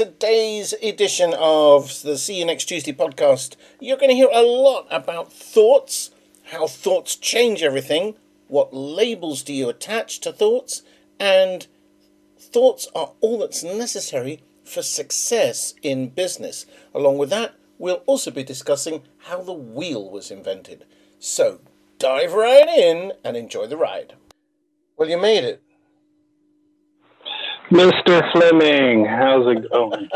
Today's edition of the See You Next Tuesday podcast, you're going to hear a lot about thoughts, how thoughts change everything, what labels do you attach to thoughts, and thoughts are all that's necessary for success in business. Along with that, we'll also be discussing how the wheel was invented. So dive right in and enjoy the ride. Well, you made it. Mr. Fleming, how's it going?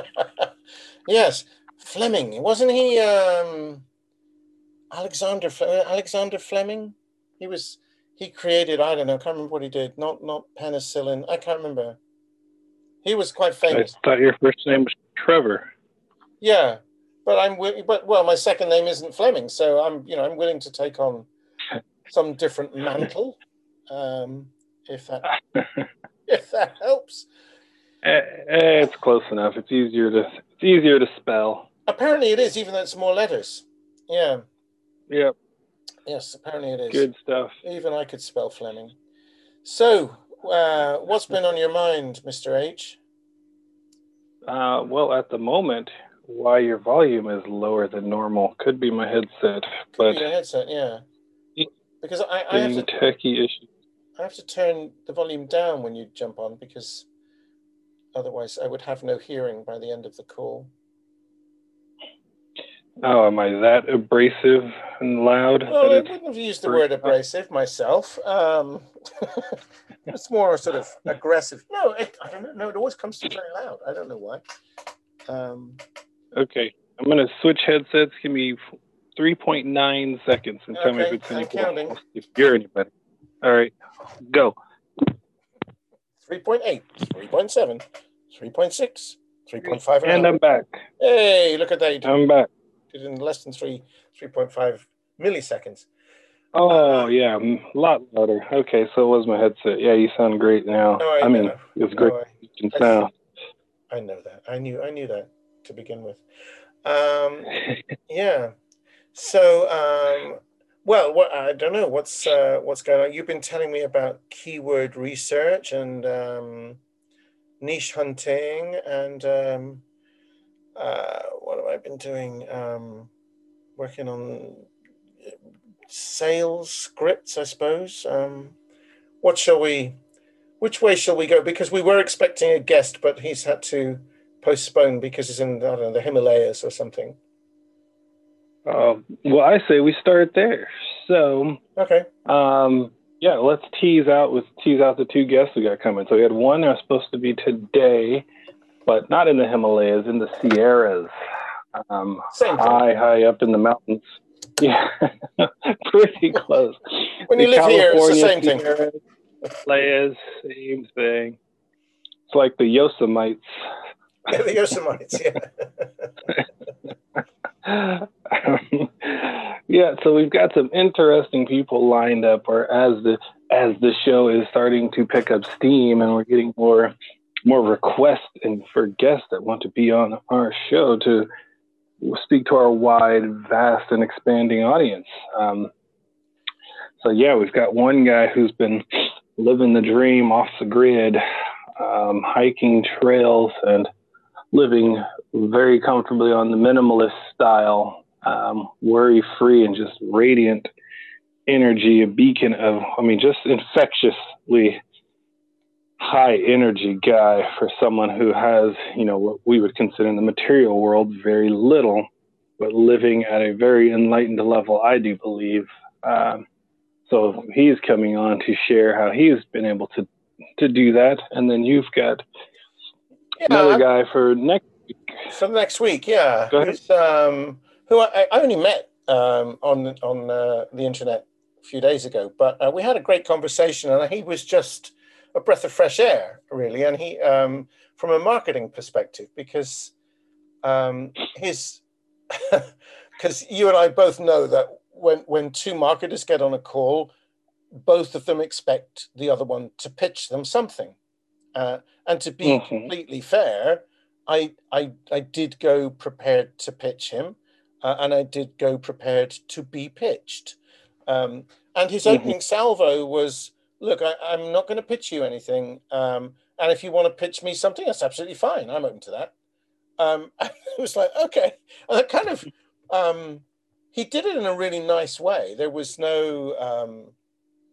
yes, Fleming. Wasn't he um, Alexander Alexander Fleming? He was. He created. I don't know. I can't remember what he did. Not not penicillin. I can't remember. He was quite famous. I thought your first name was Trevor. Yeah, but I'm. But well, my second name isn't Fleming, so I'm. You know, I'm willing to take on some different mantle, um, if that if that helps. Eh, eh, it's close enough. It's easier to it's easier to spell. Apparently, it is, even though it's more letters. Yeah. Yep. Yes, apparently it is. Good stuff. Even I could spell Fleming. So, uh, what's been on your mind, Mister H? Uh, well, at the moment, why your volume is lower than normal could be my headset, Could but be your headset, yeah. Because I, I have to techie issues. I have to turn the volume down when you jump on because otherwise I would have no hearing by the end of the call. Oh, am I that abrasive and loud? Well, I wouldn't have used the word abrasive myself. Um, it's more sort of aggressive. No, it, I don't know. No, it always comes through very loud. I don't know why. Um, Okay, I'm gonna switch headsets. Give me 3.9 seconds and tell me if it's any counting. If you're any better. All right, go. 3.8, 3.7, 3.6, 3.5. And And I'm back. hey, look at that. You did I'm back. it in less than three, 3.5 milliseconds. Oh yeah, mm, a lot louder. Okay, so it was my headset. Yeah, you sound great now. Oh, I I mean, know. it's great. Can I- sound. I know that. I knew. I knew that to begin with. Um, yeah. So, um, well, what I don't know what's uh, what's going on. You've been telling me about keyword research and um, niche hunting, and um, uh, what have I been doing? Um, working on sales scripts, I suppose. Um, what shall we? Which way shall we go? Because we were expecting a guest, but he's had to postpone because he's in I don't know the Himalayas or something. Uh, well, I say we start there. So, Okay. um, yeah, let's tease out with tease out the two guests we got coming. So we had one that was supposed to be today, but not in the Himalayas, in the Sierras, um, Same thing. high, high up in the mountains. Yeah, pretty close. When you The live here, it's the California same thing. Sierras, Himalayas, same thing. It's like the Yosemites. The Yosemites, yeah. yeah, so we've got some interesting people lined up, or as the as the show is starting to pick up steam, and we're getting more more requests and for guests that want to be on our show to speak to our wide, vast, and expanding audience. Um, so yeah, we've got one guy who's been living the dream off the grid, um, hiking trails and living very comfortably on the minimalist style, um, worry free and just radiant energy, a beacon of, I mean, just infectiously high energy guy for someone who has, you know, what we would consider in the material world very little, but living at a very enlightened level, I do believe. Um, so he's coming on to share how he's been able to to do that, and then you've got another guy for next week. for next week, yeah. Go ahead. Um, who I, I only met um, on on uh, the internet a few days ago, but uh, we had a great conversation, and he was just a breath of fresh air, really. And he, um, from a marketing perspective, because um, his, because you and I both know that when when two marketers get on a call, both of them expect the other one to pitch them something. Uh, and to be mm-hmm. completely fair, I, I I did go prepared to pitch him, uh, and I did go prepared to be pitched. Um, and his mm-hmm. opening salvo was, "Look, I, am not going to pitch you anything, um, and if you want to pitch me something, that's absolutely fine. I'm open to that." Um, it was like, okay, and that kind of um, he did it in a really nice way. There was no um,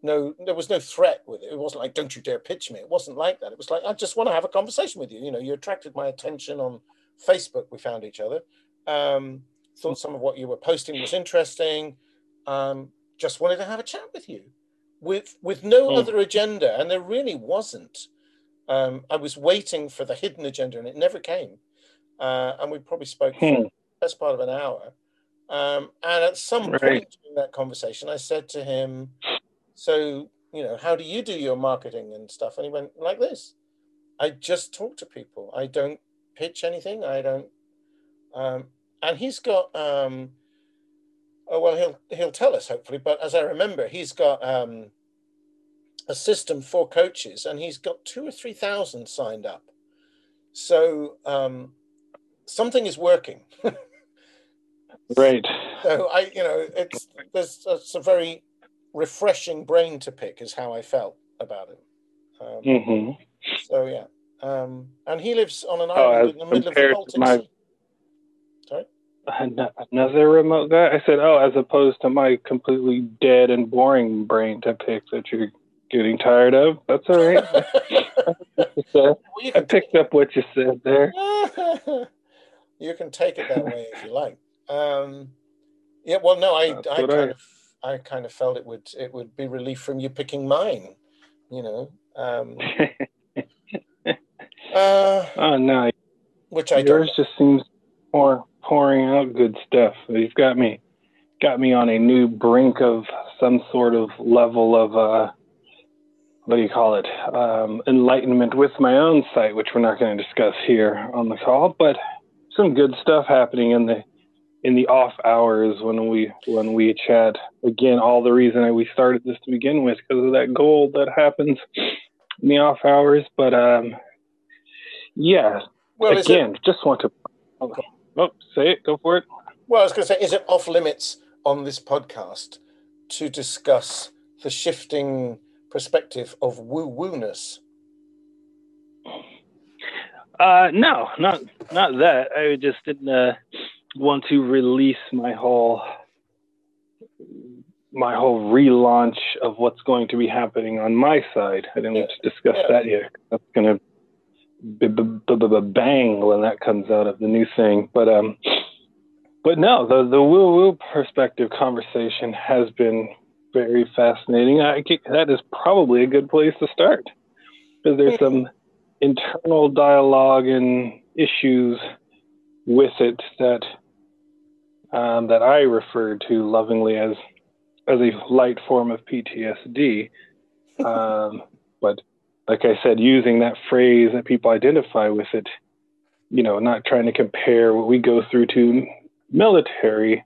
no there was no threat with it. It wasn't like don't you dare pitch me. It wasn't like that. It was like I just want to have a conversation with you. You know, you attracted my attention on Facebook. We found each other. Um, thought some of what you were posting was interesting. Um, just wanted to have a chat with you, with with no mm. other agenda, and there really wasn't. Um, I was waiting for the hidden agenda, and it never came. Uh, and we probably spoke for hmm. the best part of an hour. Um, and at some right. point in that conversation, I said to him, so, you know, how do you do your marketing and stuff? And he went, like this. I just talk to people. I don't pitch anything. I don't. Um, and he's got, um, oh, well, he'll, he'll tell us hopefully, but as I remember, he's got um, a system for coaches and he's got two or 3,000 signed up. So um, something is working. right. So I, you know, it's, there's, it's a very refreshing brain to pick is how I felt about it. Um, mm-hmm. So yeah, um, and he lives on an oh, island oh, in the middle of the Baltic my, Sea. Sorry. Another remote guy. I said, "Oh, as opposed to my completely dead and boring brain to pick that you're getting tired of. That's all right. well, I picked up what you said there. you can take it that way if you like. Um, yeah. Well, no, I, I kind I, of I kind of felt it would it would be relief from you picking mine, you know. Um, uh, oh no, which I yours don't. just seems more pouring out good stuff. You've got me got me on a new brink of some sort of level of uh, what do you call it um, enlightenment with my own site, which we're not going to discuss here on the call, but some good stuff happening in the in the off hours when we when we chat. Again, all the reason that we started this to begin with because of that goal that happens in the off hours. But um, yeah, well, again, it, just want to oh, oh, say it. Go for it. Well, I was going to say, is it off limits on this podcast to discuss the shifting perspective of woo wooness? Uh, no, not not that. I just didn't. Uh, want to release my whole my whole relaunch of what's going to be happening on my side. I didn't yeah. want to discuss yeah. that yet. That's going to b- b- b- bang when that comes out of the new thing. But um, but no, the the woo woo perspective conversation has been very fascinating. I that is probably a good place to start because there's some internal dialogue and issues with it that um, that I refer to lovingly as as a light form of PTSD. Um, but like I said, using that phrase that people identify with it, you know, not trying to compare what we go through to military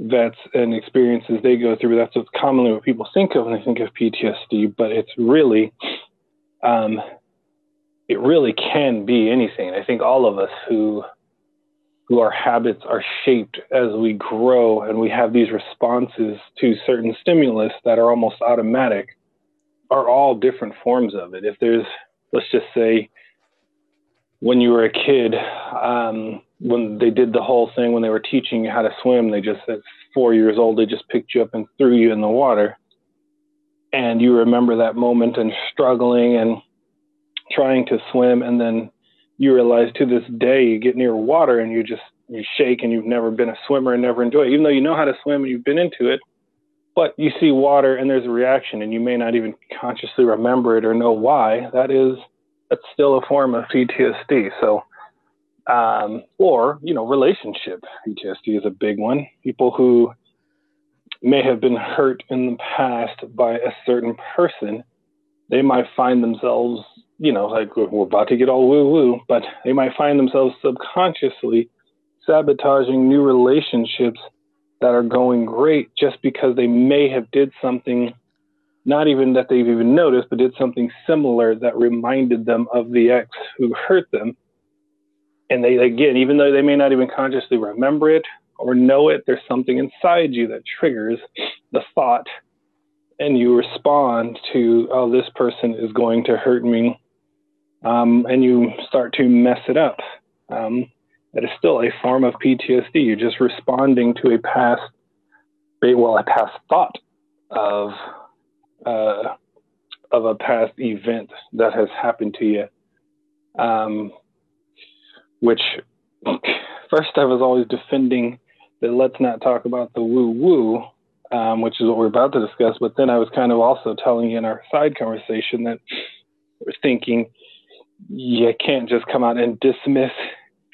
vets and experiences they go through. That's what's commonly what people think of when they think of PTSD, but it's really, um, it really can be anything. I think all of us who who our habits are shaped as we grow and we have these responses to certain stimulus that are almost automatic are all different forms of it. If there's, let's just say, when you were a kid, um, when they did the whole thing, when they were teaching you how to swim, they just, at four years old, they just picked you up and threw you in the water. And you remember that moment and struggling and trying to swim and then you realize to this day you get near water and you just you shake and you've never been a swimmer and never enjoy it. Even though you know how to swim and you've been into it but you see water and there's a reaction and you may not even consciously remember it or know why. That is that's still a form of ptsd so um, or you know relationship. Ptsd is a big one. People who may have been hurt in the past by a certain person they might find themselves you know, like we're about to get all woo woo, but they might find themselves subconsciously sabotaging new relationships that are going great just because they may have did something not even that they've even noticed but did something similar that reminded them of the ex who hurt them. And they again even though they may not even consciously remember it or know it there's something inside you that triggers the thought and you respond to oh this person is going to hurt me um, and you start to mess it up. Um, that is still a form of ptsd you're just responding to a past well a past thought of uh, of a past event that has happened to you. Um, which first I was always defending that let's not talk about the woo woo, um, which is what we're about to discuss. But then I was kind of also telling you in our side conversation that we're thinking you can't just come out and dismiss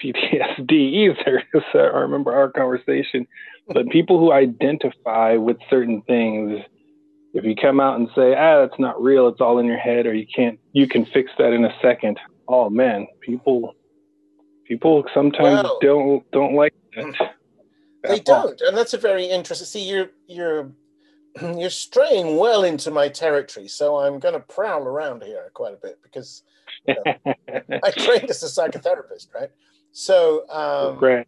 PTSD either. so I remember our conversation. But people who identify with certain things, if you come out and say, ah, that's not real, it's all in your head, or you can't, you can fix that in a second. Oh man, people People sometimes don't don't like that. They don't, and that's a very interesting. See, you're you're you're straying well into my territory, so I'm going to prowl around here quite a bit because you know, I trained as a psychotherapist, right? So, um, right.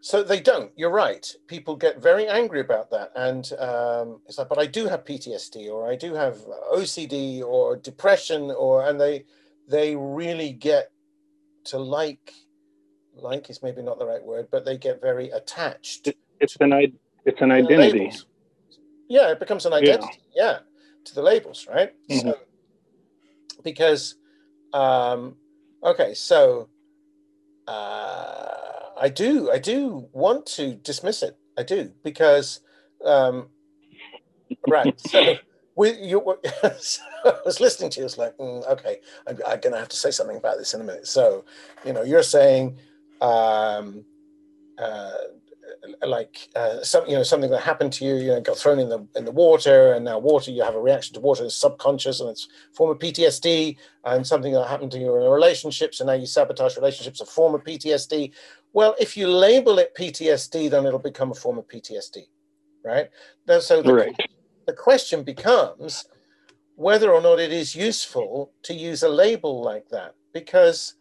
So they don't. You're right. People get very angry about that, and um, it's like, but I do have PTSD, or I do have OCD, or depression, or and they they really get to like like is maybe not the right word, but they get very attached. It's an it's an identity. Yeah, it becomes an identity. Yeah, yeah to the labels, right? Mm-hmm. So because um, okay, so uh, I do I do want to dismiss it. I do because um, right. So we, you, I was listening to you. It's like, mm, okay, I'm, I'm going to have to say something about this in a minute. So, you know, you're saying, um, uh, like uh, some, you know, something that happened to you, you know, got thrown in the in the water, and now water, you have a reaction to water, it's subconscious, and it's form of PTSD, and something that happened to you in a relationship, so now you sabotage relationships, a form of PTSD. Well, if you label it PTSD, then it'll become a form of PTSD, right? So the, right the question becomes whether or not it is useful to use a label like that, because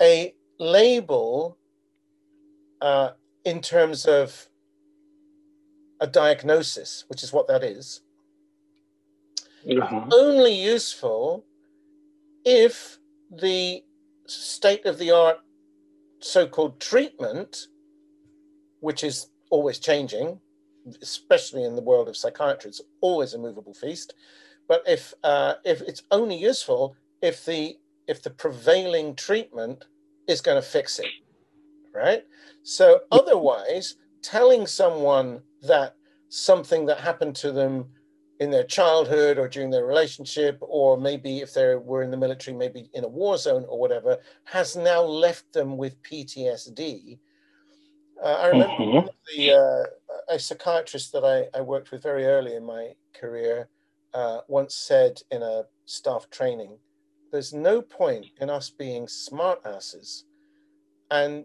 a label, uh, in terms of a diagnosis, which is what that is, uh-huh. only useful if the state of the art so called treatment, which is always changing, especially in the world of psychiatry, it's always a movable feast. But if uh, if it's only useful if the if the prevailing treatment is going to fix it, right? So otherwise, telling someone that something that happened to them in their childhood or during their relationship, or maybe if they were in the military, maybe in a war zone or whatever, has now left them with PTSD. Uh, I remember mm-hmm. the uh, a psychiatrist that I, I worked with very early in my career uh, once said in a staff training, there's no point in us being smartasses and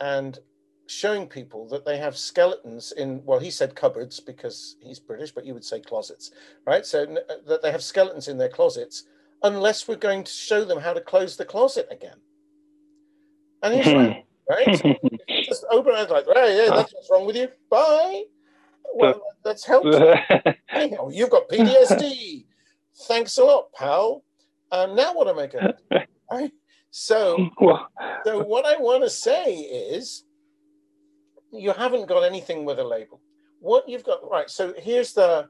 and showing people that they have skeletons in well he said cupboards because he's british but you would say closets right so uh, that they have skeletons in their closets unless we're going to show them how to close the closet again and he's right right just open eyes like right yeah that's what's wrong with you bye well, that's helpful. You've got PTSD. Thanks a lot, pal. Um, now what am I going to do? Right? So, so what I want to say is, you haven't got anything with a label. What you've got, right? So here's the,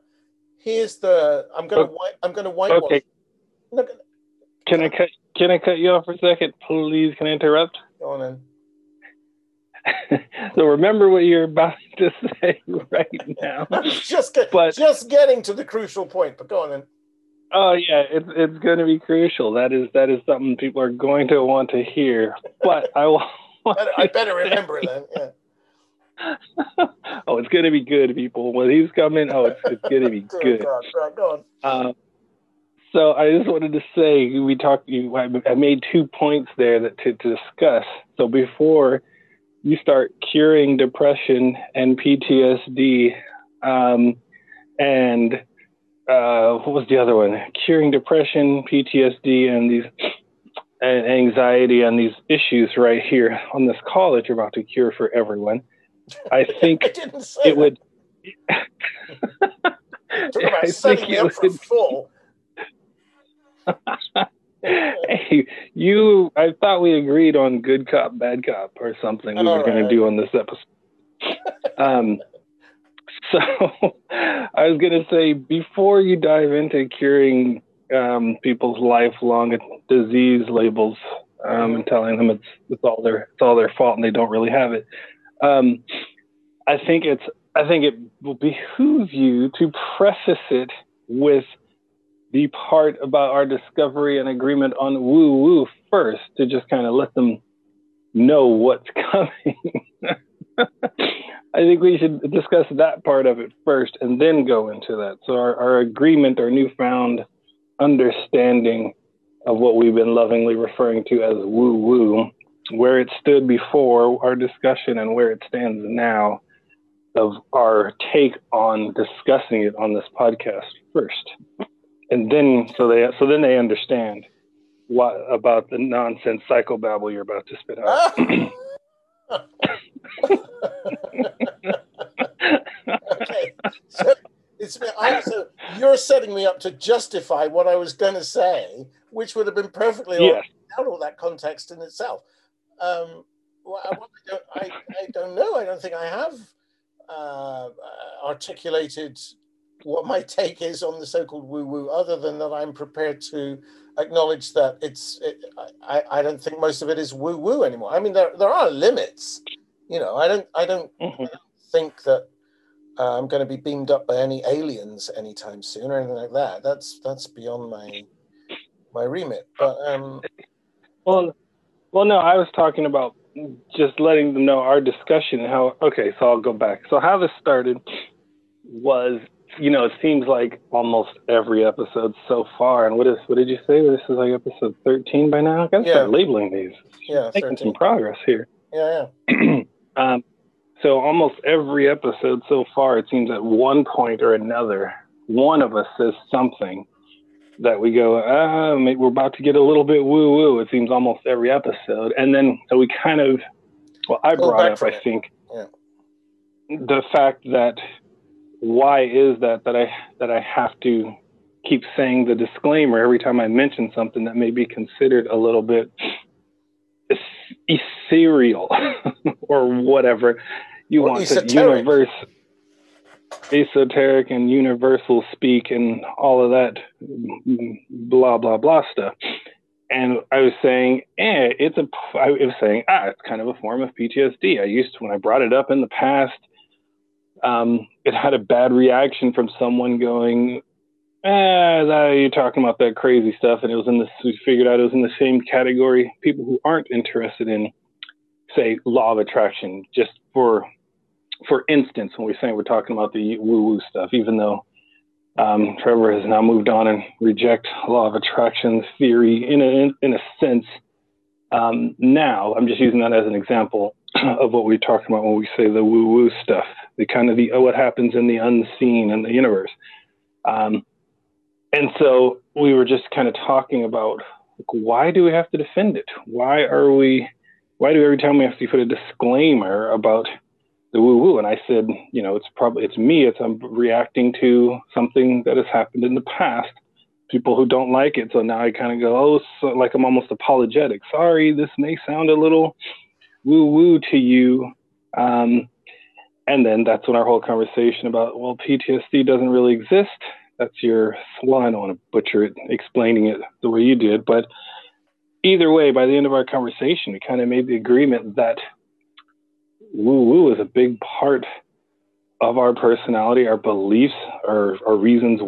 here's the. I'm going to oh. wipe. I'm going to whitewash. Okay. No, can I cut? Can I cut you off for a second, please? Can I interrupt? Go on then. so remember what you're about to say right now. just get, but, just getting to the crucial point, but go on then. Oh yeah, it's it's going to be crucial. That is that is something people are going to want to hear. But I will. I better remember then. Yeah. oh, it's going to be good, people. When he's coming, oh, it's, it's going to be good. God, God, go. Um, so I just wanted to say we talked. You, I made two points there that to, to discuss. So before you start curing depression and PTSD, um, and uh, what was the other one? Curing depression, PTSD, and these and anxiety and these issues right here on this call that you're about to cure for everyone. I think I it that. would. I think it would- fall. hey, you, I thought we agreed on good cop, bad cop or something we All were going to do on this episode. um, so I was going to say before you dive into curing um, people's lifelong disease labels um, and telling them it's it's all their it's all their fault and they don't really have it, um, I think it's I think it will behoove you to preface it with the part about our discovery and agreement on woo woo first to just kind of let them know what's coming. I think we should discuss that part of it first and then go into that. So, our, our agreement, our newfound understanding of what we've been lovingly referring to as woo woo, where it stood before our discussion and where it stands now of our take on discussing it on this podcast first and then so they so then they understand what about the nonsense psychobabble you're about to spit out. okay. So it's I, so you're setting me up to justify what I was going to say, which would have been perfectly yes, out all that context in itself. Um, well, I, don't, I, I don't know. I don't think I have uh, articulated what my take is on the so-called woo-woo, other than that I'm prepared to acknowledge that it's. It, I, I don't think most of it is woo-woo anymore. I mean, there there are limits. You know, I don't I don't Mhm. think that uh, I'm going to be beamed up by any aliens anytime soon or anything like that. That's that's beyond my my remit. But um, Well, well, no, I was talking about just letting them know our discussion how. Okay, so I'll go back. So how this started was, you know, it seems like almost every episode so far. And what is what did you say? This is like episode thirteen by now. I gotta Yeah. start labeling these. yeah, Making 13. some progress here. yeah, yeah. um, so almost every episode so far, it seems at one point or another, one of us says something that we go, ah, maybe we're about to get a little bit woo woo. It seems almost every episode, and then so we kind of, well, I brought up, I think, Yeah. the fact that why is that that I that I have to keep saying the disclaimer every time I mention something that may be considered a little bit ethereal or whatever you Or want to universe esoteric and universal speak and all of that blah blah blah stuff and I was saying, eh, it's a. I was saying, ah, it's kind of a form of PTSD. I used to when I brought it up in the past. Um, it had a bad reaction from someone going, eh, you're talking about that crazy stuff, and it was in this. We figured out it was in the same category. People who aren't interested in, say, law of attraction, just for, for instance, when we're saying we're talking about the woo-woo stuff, even though um, Trevor has now moved on and reject law of attraction theory in a, in, in a sense. Um, now, I'm just using that as an example of what we're talking about when we say the woo woo stuff, the kind of the oh, what happens in the unseen in the universe. Um, and so we were just kind of talking about like, why do we have to defend it? Why are we? Why do every time we have to put a disclaimer about the woo woo. And I said, you know, it's probably it's me. It's I'm reacting to something that has happened in the past. People who don't like it. So now I kind of go, oh, so like I'm almost apologetic. Sorry, this may sound a little woo woo to you. Um, and then that's when our whole conversation about well, PTSD doesn't really exist. That's your well, I don't want to butcher it, explaining it the way you did, but either way, by the end of our conversation, we kind of made the agreement that woo woo is a big part of our personality, our beliefs, our, our reasons,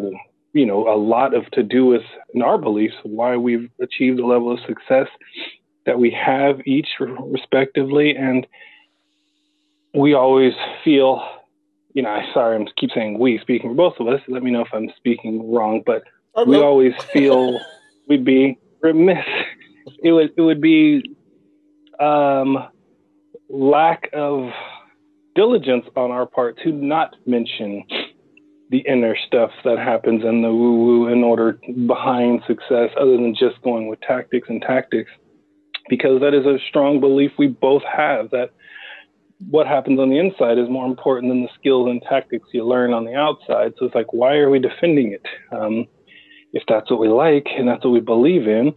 you know, a lot of to do with in our beliefs, why we've achieved the level of success that we have each respectively. And we always feel, you know, sorry, I'm keep saying we speaking for both of us. Let me know if I'm speaking wrong, but I we will. always feel we'd be remiss. It would it would be um, lack of diligence on our part to not mention the inner stuff that happens in the woo woo in order behind success, other than just going with tactics and tactics, because that is a strong belief we both have that what happens on the inside is more important than the skills and tactics you learn on the outside. So it's like, why are we defending it? Um, if that's what we like and that's what we believe in,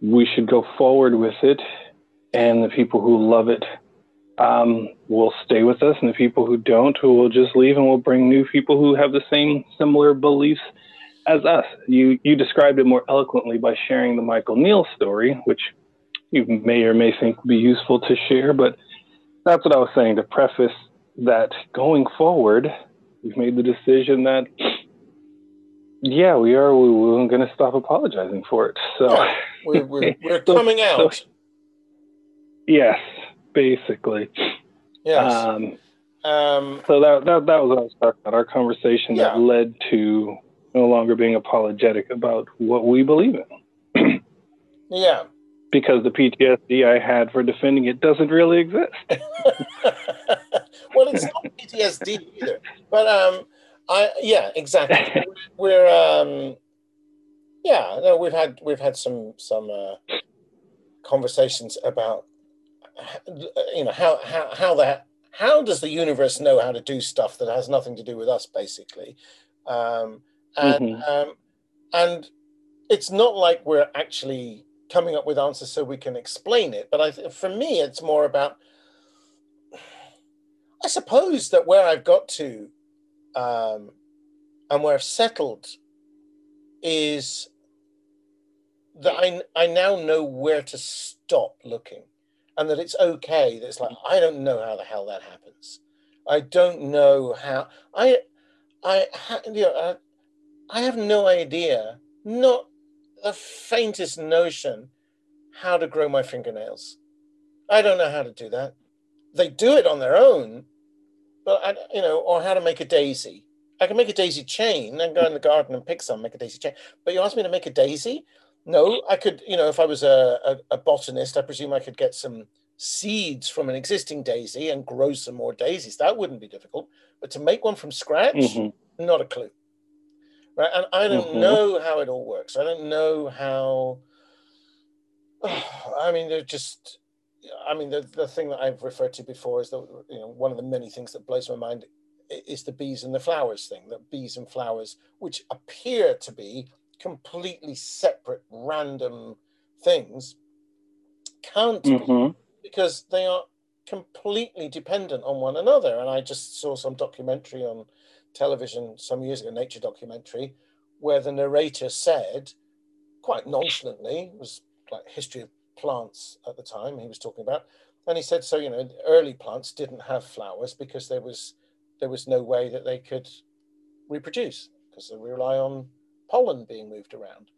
we should go forward with it. And the people who love it um, will stay with us, and the people who don't, who will just leave, and we'll bring new people who have the same similar beliefs as us. You you described it more eloquently by sharing the Michael Neill story, which you may or may think would be useful to share, but that's what I was saying to preface that going forward, we've made the decision that yeah, we are. We, we're going to stop apologizing for it. So yeah, we're, we're, we're coming out. So, yes, basically. Yes. Um, um, so that, that that was what I was talking about. Our conversation yeah. that led to no longer being apologetic about what we believe in. yeah. Because the PTSD I had for defending it doesn't really exist. well, it's not PTSD either. But um, I yeah, exactly. We're um, yeah, no, we've had we've had some some uh, conversations about you know how how how that how does the universe know how to do stuff that has nothing to do with us basically um, and mm-hmm. um, and it's not like we're actually coming up with answers so we can explain it but I, for me it's more about i suppose that where i've got to um, and where i've settled is that I, I now know where to stop looking and that it's okay. That it's like I don't know how the hell that happens. I don't know how. I, I, you know, I, I have no idea, not the faintest notion, how to grow my fingernails. I don't know how to do that. They do it on their own, but I, you know, or how to make a daisy. I can make a daisy chain and go in the garden and pick some, make a daisy chain. But you ask me to make a daisy? No, I could, you know, if I was a, a, a, botanist, I presume I could get some seeds from an existing daisy and grow some more daisies. That wouldn't be difficult. But to make one from scratch, mm-hmm. not a clue. Right. And I don't mm-hmm. know how it all works. I don't know how. Oh, I mean, they're just. I mean, the, the thing that I've referred to before is that, you know, one of the many things that blows my mind is the bees and the flowers thing that bees and flowers, which appear to be completely separate, random things can't mm-hmm. be because they are completely dependent on one another. And I just saw some documentary on television some years ago, nature documentary, where the narrator said, quite nonchalantly, it was like history of plants at the time he was talking about, and he said, so you know, early plants didn't have flowers because there was there was no way that they could reproduce because they rely on pollen being moved around.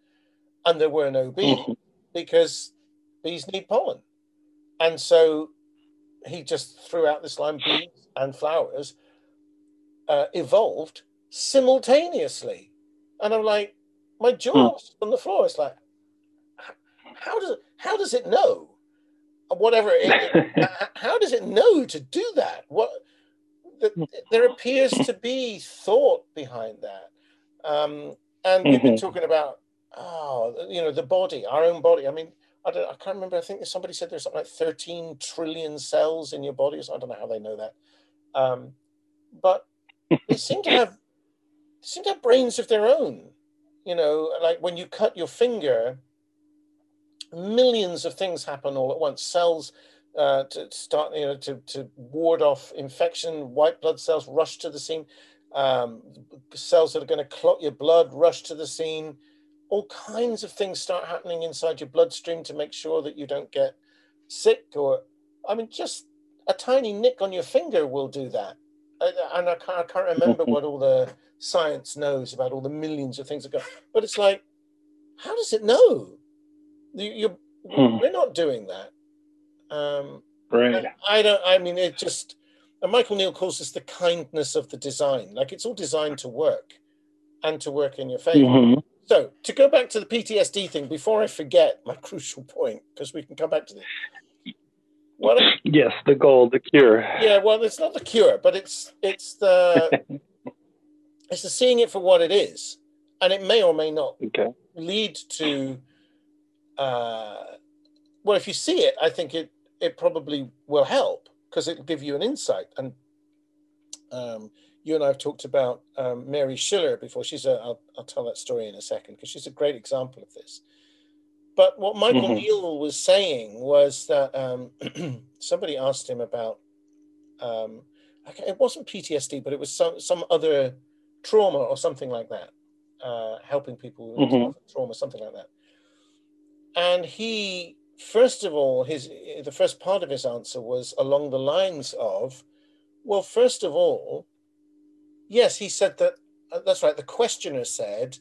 And there were no bees mm-hmm. because bees need pollen. And so he just threw out this line bees and flowers uh, evolved simultaneously. And I'm like, my jaw mm. on the floor. It's like, how does it, how does it know? Whatever, it, how does it know to do that? What hmm. there appears to be thought behind that. Um, and we've been mm-hmm. talking about, oh, you know, the body, our own body. I mean, I, don't, I can't remember. I think somebody said there's something like 13 trillion cells in your body. So I don't know how they know that. Um, but they seem to have seem to have brains of their own. You know, like when you cut your finger, millions of things happen all at once. Cells uh, to start, you know, to, to ward off infection, white blood cells rush to the scene um, cells that are going to clot your blood rush to the scene. All kinds of things start happening inside your bloodstream to make sure that you don't get sick. Or, I mean, just a tiny nick on your finger will do that. And I can't, I can't remember what all the science knows about all the millions of things that go. But it's like, how does it know? You, hmm. we're not doing that. Um, right. I don't. I mean, it just and Michael Neill calls this the kindness of the design. Like it's all designed to work and to work in your favor. Mm-hmm. So to go back to the PTSD thing, before I forget my crucial point, because we can come back to this. Well, yes, the goal, the cure. Yeah, well, it's not the cure, but it's it's the it's the seeing it for what it is, and it may or may not okay. lead to. Uh, well, if you see it, I think it it probably will help because it'll give you an insight. And um, you and I have talked about um, Mary Schiller before. She's a. I'll, I'll tell that story in a second because she's a great example of this. But what Michael mm-hmm. Neill was saying was that um, somebody asked him about. Um, it wasn't PTSD, but it was some some other trauma or something like that, uh, helping people with mm-hmm. trauma, something like that. And he, first of all, his the first part of his answer was along the lines of, well, first of all, yes, he said that. Uh, that's right. The questioner said,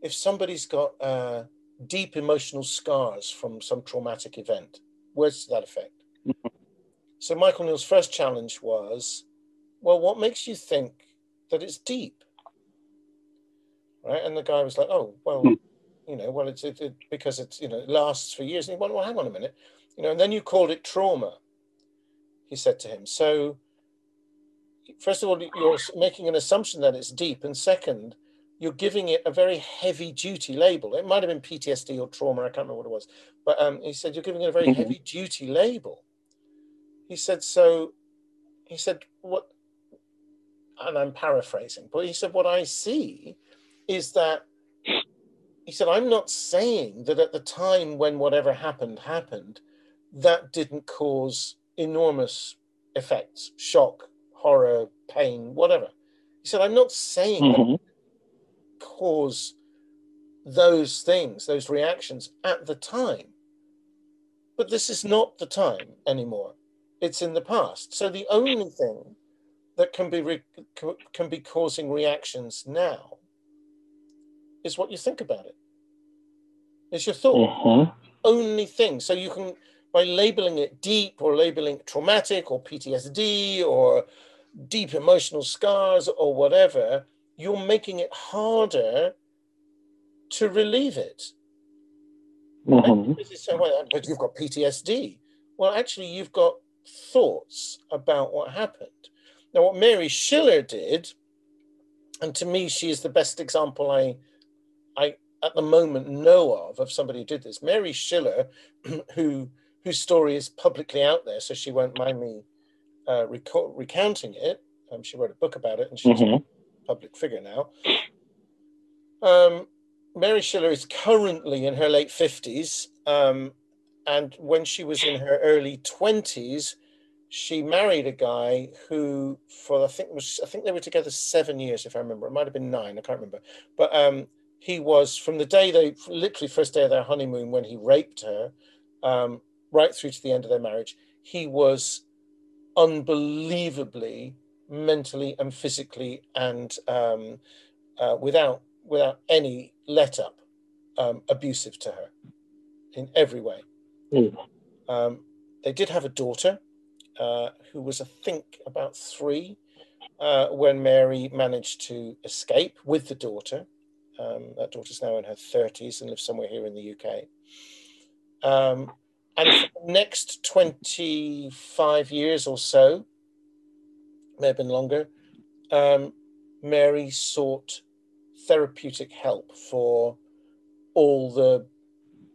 if somebody's got uh, deep emotional scars from some traumatic event, words to that effect. so Michael Neill's first challenge was, well, what makes you think that it's deep? Right, and the guy was like, oh, well, hmm you know, well, it's it, it, because it's you know it lasts for years. And he went, well, hang on a minute, you know, and then you called it trauma. He said to him. So, first of all, you're making an assumption that it's deep, and second, you're giving it a very heavy duty label. It might have been PTSD or trauma. I can't remember what it was, but um, he said you're giving it a very mm-hmm. heavy duty label. He said so. He said what, and I'm paraphrasing, but he said what I see is that he said, I'm not saying that at the time when whatever happened happened, that didn't cause enormous effects, shock, horror, pain, whatever. He said, I'm not saying mm-hmm. that cause those things, those reactions at the time. But this is not the time anymore. It's in the past. So the only thing that can be re- can be causing reactions now is what you think about it. It's your thought. Mm-hmm. Only thing. So you can, by labeling it deep or labeling it traumatic or PTSD or deep emotional scars or whatever, you're making it harder to relieve it. Mm-hmm. but you've got PTSD. Well, actually, you've got thoughts about what happened. Now, what Mary Schiller did, and to me, she is the best example I, I, at the moment know of of somebody who did this. Mary Schiller, who whose story is publicly out there, so she won't mind me uh, reco- recounting it. Um, she wrote a book about it, and she's mm-hmm. Public figure now. Um, Mary Schiller is currently in her late fifties, um, and when she was in her early twenties, she married a guy who, for I think was I think they were together seven years, if I remember. It might have been nine, I can't remember. But um, he was from the day they literally first day of their honeymoon when he raped her um, right through to the end of their marriage he was unbelievably mentally and physically and um, uh, without without any let up um, abusive to her in every way mm. they did have a daughter uh, who was i think about three uh, when mary managed to escape with the daughter um, that daughter's now in her 30s and lives somewhere here in the UK. Um, and for the next 25 years or so, may have been longer, um, Mary sought therapeutic help for all the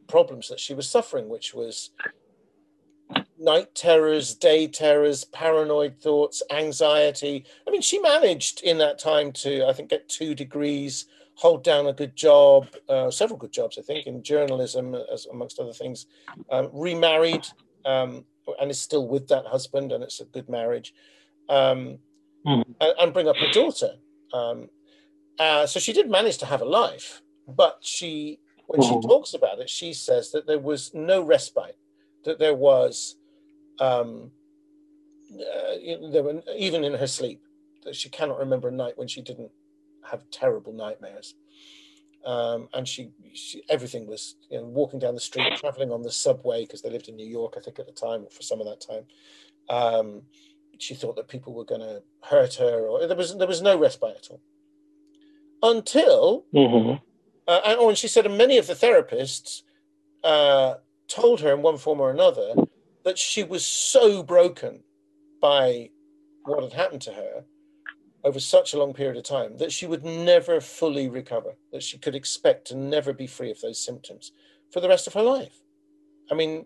problems that she was suffering, which was night terrors, day terrors, paranoid thoughts, anxiety. I mean, she managed in that time to, I think, get two degrees hold down a good job, uh, several good jobs, I think, in journalism, as amongst other things. Um, remarried um, and is still with that husband, and it's a good marriage. Um, mm. and, and, bring up her daughter. Um, uh, so she did manage to have a life, but she, when mm. she hmm. talks about it, she says that there was no respite, that there was, um, uh, there were, even in her sleep, that she cannot remember a night when she didn't have terrible nightmares. Um, and she, she, everything was, you know, walking down the street, traveling on the subway because they lived in New York, I think at the time, for some of that time. Um, she thought that people were going to hurt her, or there was there was no respite at all. Until, mm-hmm. uh, and, oh, and she said, and many of the therapists uh, told her in one form or another that she was so broken by what had happened to her over such a long period of time that she would never fully recover, that she could expect to never be free of those symptoms for the rest of her life. I mean,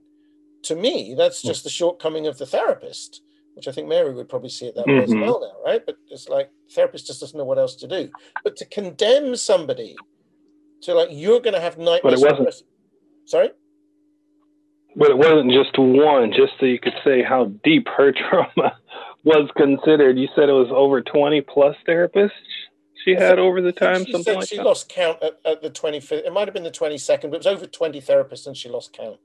to me, that's just the shortcoming of the therapist, which I think Mary would probably see it that way as Mhm. well now, right? But it's like therapist just doesn't know what else to do. But to condemn somebody to like you're going to have nightmares. for the wasn't- Sorry. But it wasn't just one, just so you could say how deep her trauma was considered. You said it was over 20 plus therapists she had over the time, she something said like she that. lost count at, at the 25th. It might have been the 22nd, but it was over 20 therapists and she lost count.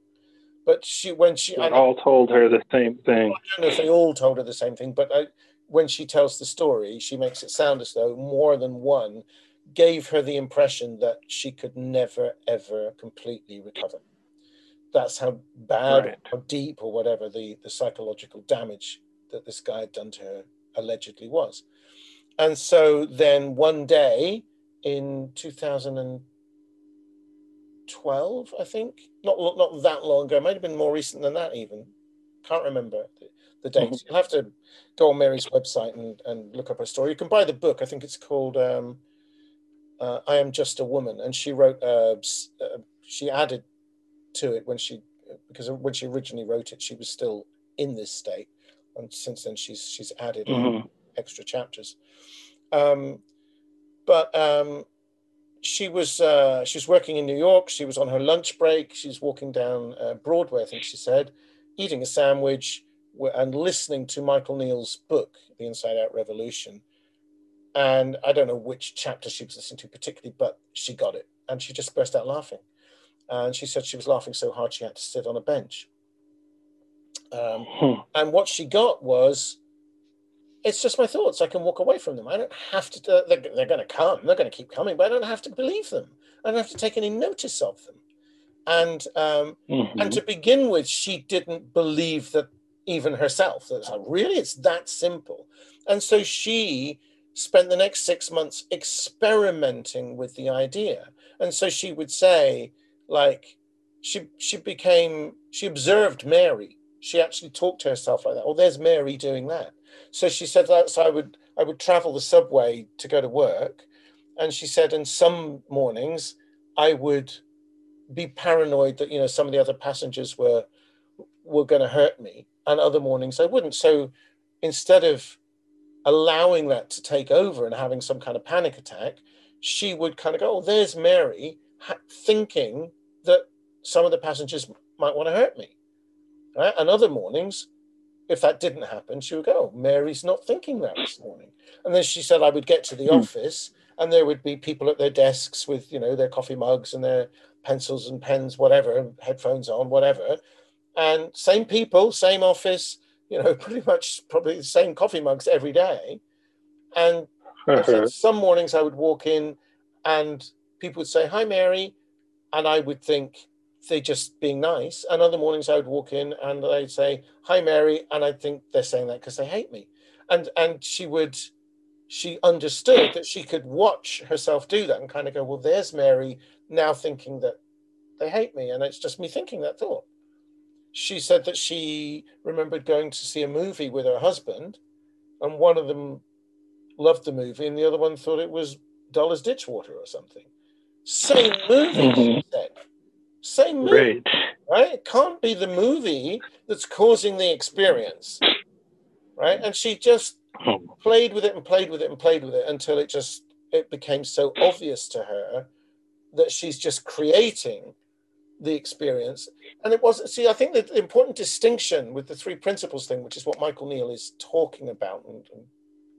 But she, when she, I They all told her the same thing. Oh, I don't know if they all told her the same thing, but I, when she tells the story, she makes it sound as though more than one gave her the impression that she could never, ever completely recover. That's how bad, Right. or deep, or whatever the, the psychological damage that this guy had done to her allegedly was. And so then one day in 2012, I think, not not that long ago, it might have been more recent than that even. Can't remember the, dates. You'll have to go on Mary's website and, and look up her story. You can buy the book. I think it's called um, uh, "I Am Just a Woman," and she wrote. Uh, uh, she added to it when she because when she originally wrote it, she was still in this state, and since then she's she's added Mhm. extra chapters. Um, but um, she was uh, she was working in New York. She was on her lunch break. She's walking down uh, Broadway, I think she said, eating a sandwich and listening to Michael Neill's book, The Inside Out Revolution. And I don't know which chapter she was listening to particularly, but she got it, and she just burst out laughing. And she said she was laughing so hard she had to sit on a bench. Um, Hmm. and what she got was it's just my thoughts. I can walk away from them. I don't have to uh, they're, they're going to come. They're going to keep coming but i don't have to believe them. I don't have to take any notice of them. And um, Mhm. and to begin with she didn't believe that even herself. That it's like really? It's that simple. And so she spent the next six months experimenting with the idea. And so she would say like she she became she observed mary. She actually talked to herself like that. Oh there's mary doing that so she said that so i would i would travel the subway to go to work. And she said and some mornings i would be paranoid that you know some of the other passengers were were going to hurt me. And other mornings i wouldn't. So instead of allowing that to take over and having some kind of panic attack she would kind of go oh there's mary thinking that some of the passengers might want to hurt me. Right? And other mornings if that didn't happen she would go oh, mary's not thinking that this morning and then she said i would get to the Hmm. office and there would be people at their desks with you know their coffee mugs and their pencils and pens whatever headphones on whatever and same people same office you know pretty much probably the same coffee mugs every day and said, some mornings I would walk in and people would say, Hi, Mary. And I would think they just being nice. And other mornings I would walk in and I'd say, Hi, Mary. And I'd think they're saying that because they hate me. And and she would she understood that she could watch herself do that and kind of go, Well, there's Mary now thinking that they hate me. And it's just me thinking that thought. She said that she remembered going to see a movie with her husband, and one of them loved the movie, and the other one thought it was dull as ditch water or something. Same movie, she mm-hmm. said. Same movie, Great. right? It can't be the movie that's causing the experience, right? And she just Hmm. played with it and played with it and played with it until it just it became so obvious to her that she's just creating the experience and it wasn't see i think that the important distinction with the three principles thing which is what michael neill is talking about and, and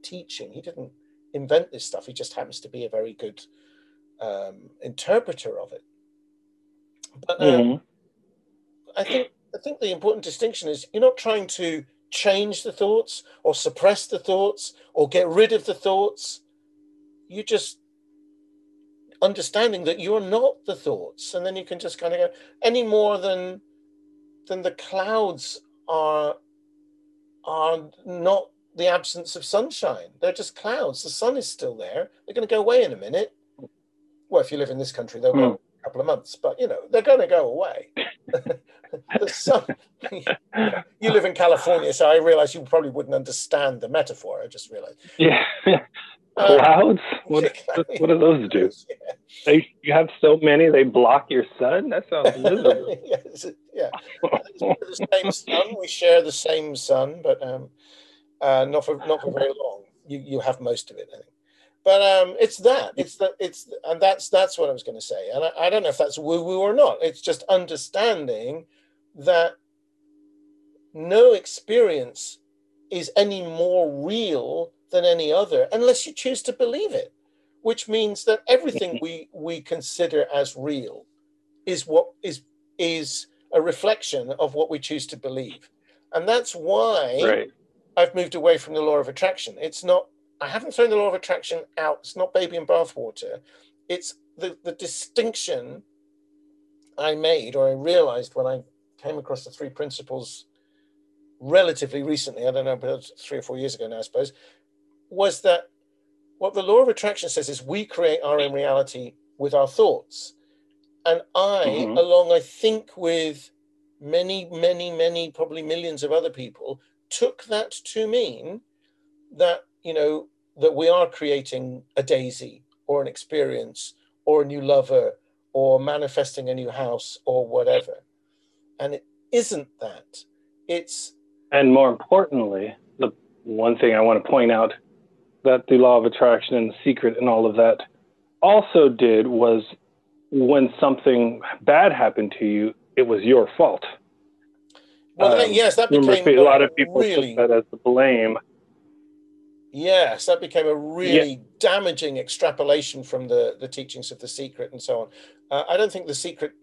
teaching he didn't invent this stuff he just happens to be a very good um, interpreter of it but um, Mhm. I think I think the important distinction is you're not trying to change the thoughts or suppress the thoughts or get rid of the thoughts. You just understanding that you're not the thoughts, and then you can just kind of go any more than than the clouds are are not the absence of sunshine. They're just clouds. The sun is still there. They're going to go away in a minute. Well, if you live in this country, they'll go a couple of months, but you know they're going to go away. sun, you live in California, so I realize you probably wouldn't understand the metaphor. I just realized. Yeah. Clouds? what, what do those do? Yeah. They, you have so many, they block your sun? That sounds miserable. yes, yeah. the same sun. We share the same sun, but um, uh, not for not for very long. You you have most of it, I think. But um, it's that. It's that. It's and that's that's what I was going to say. And I, I don't know if that's woo woo or not. It's just understanding that no experience is any more real than any other unless you choose to believe it which means that everything we we consider as real is what is is a reflection of what we choose to believe and that's why right. i've moved away from the law of attraction it's not i haven't thrown the law of attraction out it's not baby in bathwater it's the the distinction i made or i realized when i came across the three principles relatively recently i don't know but three or four years ago now i suppose was that what the law of attraction says is we create our own reality with our thoughts. And I, mm-hmm. along, I think, with many, many, many, probably millions of other people, took that to mean that, you know, that we are creating a daisy or an experience or a new lover or manifesting a new house or whatever. And it isn't that. It's. And more importantly, the one thing I want to point out that the law of attraction and the secret and all of that also did was when something bad happened to you, it was your fault. Well, um, yes, that became a lot of people really, took that as the blame. Yes, that became a really yeah. damaging extrapolation from the the teachings of the secret and so on. Uh, I don't think the secret.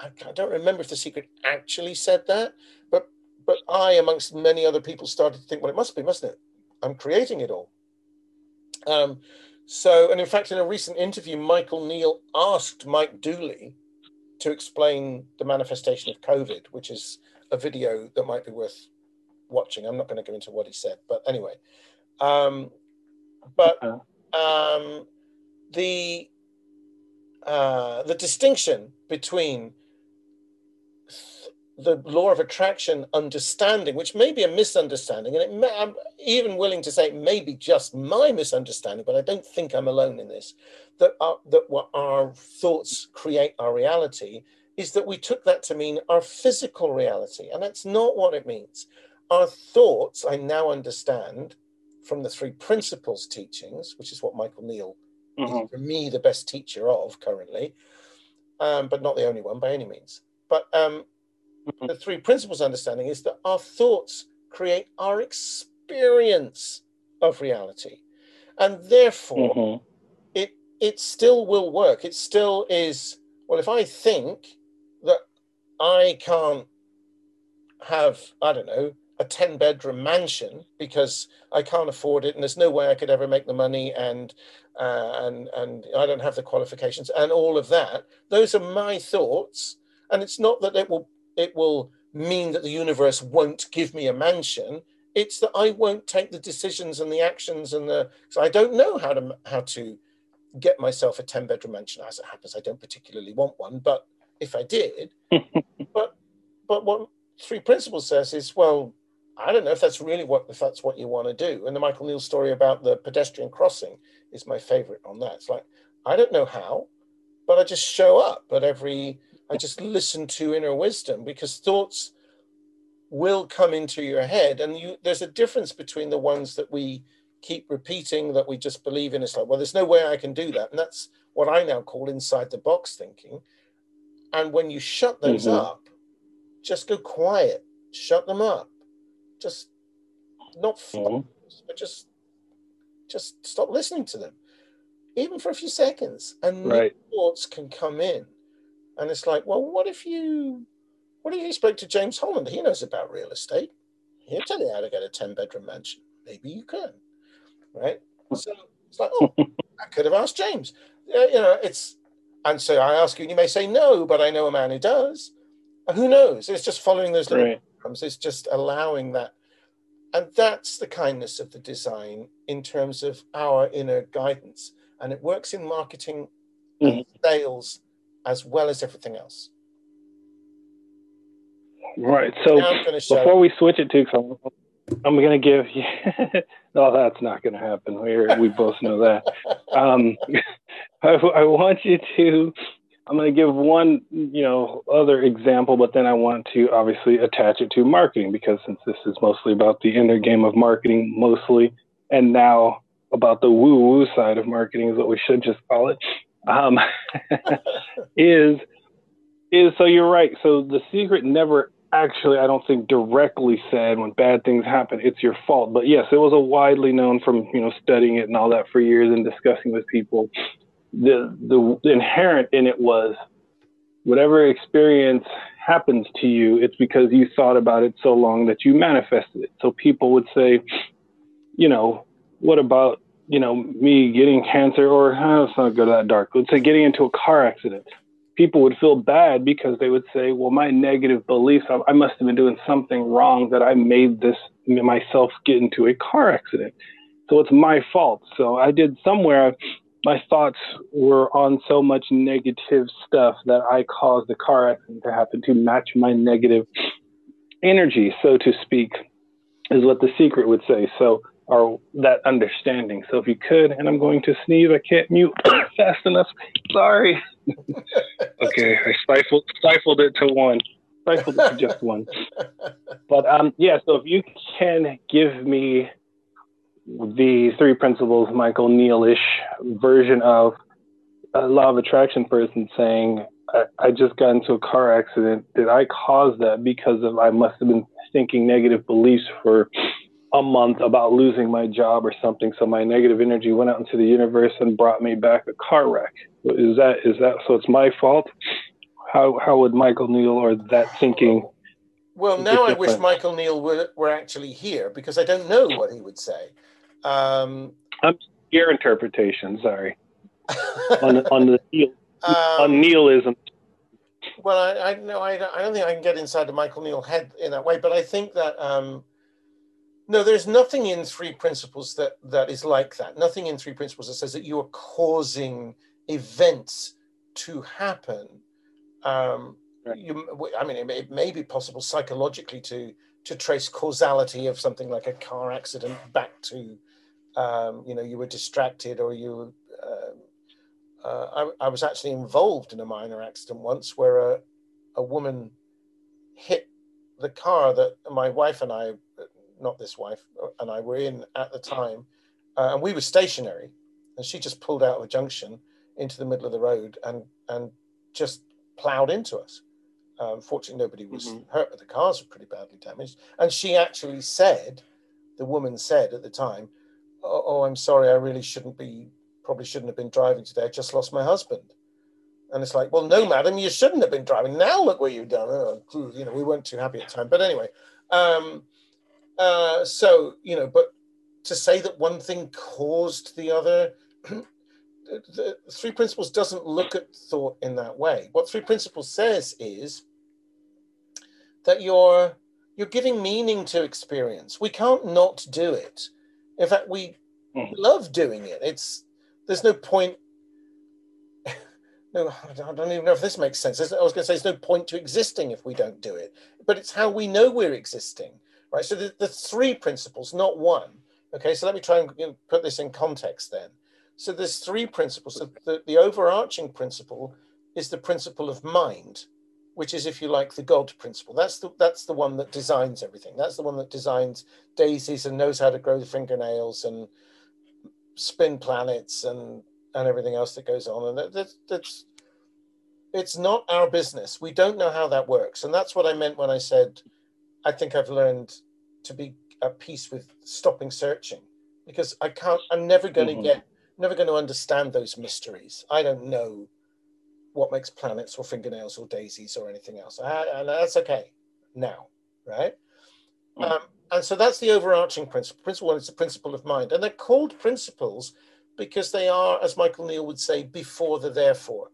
I, I don't remember if the secret actually said that, but but I, amongst many other people, started to think, well, it must be, mustn't it? I'm creating it all. Um, so, and in fact, in a recent interview, Michael Neill asked Mike Dooley to explain the manifestation of COVID, which is a video that might be worth watching. I'm not going to go into what he said, but anyway. Um, but um, the uh, the distinction between the law of attraction understanding, which may be a misunderstanding, and it may, I'm even willing to say it may be just my misunderstanding, but I don't think I'm alone in this. That our, that what our thoughts create our reality is that we took that to mean our physical reality, and that's not what it means. Our thoughts, I now understand from the three principles teachings, which is what Michael Neill mm-hmm. is for me the best teacher of currently, um, but not the only one by any means. But um, the three principles understanding is that our thoughts create our experience of reality. And therefore, mm-hmm. it it still will work. It still is, well, if I think that I can't have, I don't know, a 10 bedroom mansion because I can't afford it and there's no way I could ever make the money and uh, and and I don't have the qualifications and all of that. Those are my thoughts. And it's not that it will it will mean that the universe won't give me a mansion. It's that i won't take the decisions and the actions and the so i don't know how to how to get myself a 10 bedroom mansion as it happens. I don't particularly want one but if i did but but what three principles says is well i don't know if that's really what if that's what you want to do and the michael Neill story about the pedestrian crossing is my favorite on that it's like i don't know how but i just show up at every I just listen to inner wisdom because thoughts will come into your head. And you, there's a difference between the ones that we keep repeating that we just believe in. It's like, well, there's no way I can do that. And that's what I now call inside the box thinking. And when you shut those mm-hmm. up, just go quiet, shut them up. Just not mm-hmm. but just just stop listening to them, even for a few seconds. And right. thoughts can come in and it's like, well, what if you, what if you spoke to James Holland? He knows about real estate. He'll tell you how to get a 10 bedroom mansion. Maybe you can, right? So it's like, oh, I could have asked James. you know, it's, and so I ask you, and you may say no, but I know a man who does. And who knows? It's just following those little right. Programs. It's just allowing that. And that's the kindness of the design in terms of our inner guidance. And it works in marketing and sales as well as everything else. Right. So before we switch it to, I'm going to give you. no, that's not going to happen. We we both know that. Um, I, I want you to. I'm going to give one, you know, other example, but then I want to obviously attach it to marketing because since this is mostly about the inner game of marketing, mostly, and now about the woo woo side of marketing is what we should just call it. Um, is is so you're right. So the secret never actually, I don't think directly said when bad things happen, it's your fault. But yes, it was a widely known from you know studying it and all that for years and discussing with people. The the, inherent in it was whatever experience happens to you, it's because you thought about it so long that you manifested it. So people would say, you know, what about you know me getting cancer or oh, let's not go that dark. Let's say getting into a car accident people would feel bad because they would say, well, my negative beliefs, I must have been doing something wrong that I made this myself get into a car accident. So it's my fault. So I did somewhere, my thoughts were on so much negative stuff that I caused the car accident to happen to match my negative energy, so to speak, is what the secret would say. So, or that understanding. So if you could, and I'm going to sneeze, I can't mute fast enough. Sorry. okay, I stifled stifled it to one. Stifled it to just one. But um, yeah. So if you can give me the three principles, Michael Neillish version of a law of attraction person saying, I, I just got into a car accident. Did I cause that because of I must have been thinking negative beliefs for a month about losing my job or something. So my negative energy went out into the universe and brought me back a car wreck. Is that is that so? It's my fault. How how would Michael Neill or that thinking? Well, now I wish Michael Neill were, were actually here because I don't know what he would say. Um, I'm your interpretation. Sorry, on on the Neill, um, on Neillism. Well, I, I no, I, I don't think I can get inside the Michael Neill head in that way, but I think that. Um, no, there's nothing in three principles that that is like that. Nothing in three principles that says that you are causing events to happen. Um, right. you, I mean, it may, it may, be possible psychologically to to trace causality of something like a car accident back to, um, you know, you were distracted or you. Uh, uh, I, I, was actually involved in a minor accident once where a, a woman hit the car that my wife and I not this wife, and I were in at the time, uh, and we were stationary, and she just pulled out of a junction into the middle of the road and and just ploughed into us. Um, fortunately, nobody was mm-hmm. hurt, but the cars were pretty badly damaged. And she actually said, the woman said at the time, "Oh, oh I'm sorry, I really shouldn't be, probably shouldn't have been driving today. I just lost my husband." And it's like, well, no, madam, you shouldn't have been driving. Now look what you've done. Oh, you know, we weren't too happy at the time. But anyway, um, uh, so, you know, but to say that one thing caused the other, the three principles doesn't look at thought in that way. What three principles says is that you're you're giving meaning to experience. We can't not do it. In fact, we mm. love doing it. It's there's no point. No, I don't even know if this makes sense. I was going to say there's no point to existing if we don't do it. But it's how we know we're existing right? So the, the three principles, not one. Okay, so let me try and put this in context then. So there's three principles. So the, the overarching principle is the principle of mind, which is, if you like, the God principle. That's the that's the one that designs everything. That's the one that designs daisies and knows how to grow the fingernails and spin planets and and everything else that goes on. And that, that, that's it's not our business. We don't know how that works, and that's what I meant when I said I think I've learned to be at peace with stopping searching because I can't. I'm never going to mm-hmm. get, never going to understand those mysteries. I don't know what makes planets or fingernails or daisies or anything else, and that's okay now, right? Mm-hmm. Um, and so that's the overarching principle. Principle one is the principle of mind, and they're called principles because they are, as Michael Neill would say, before the therefore,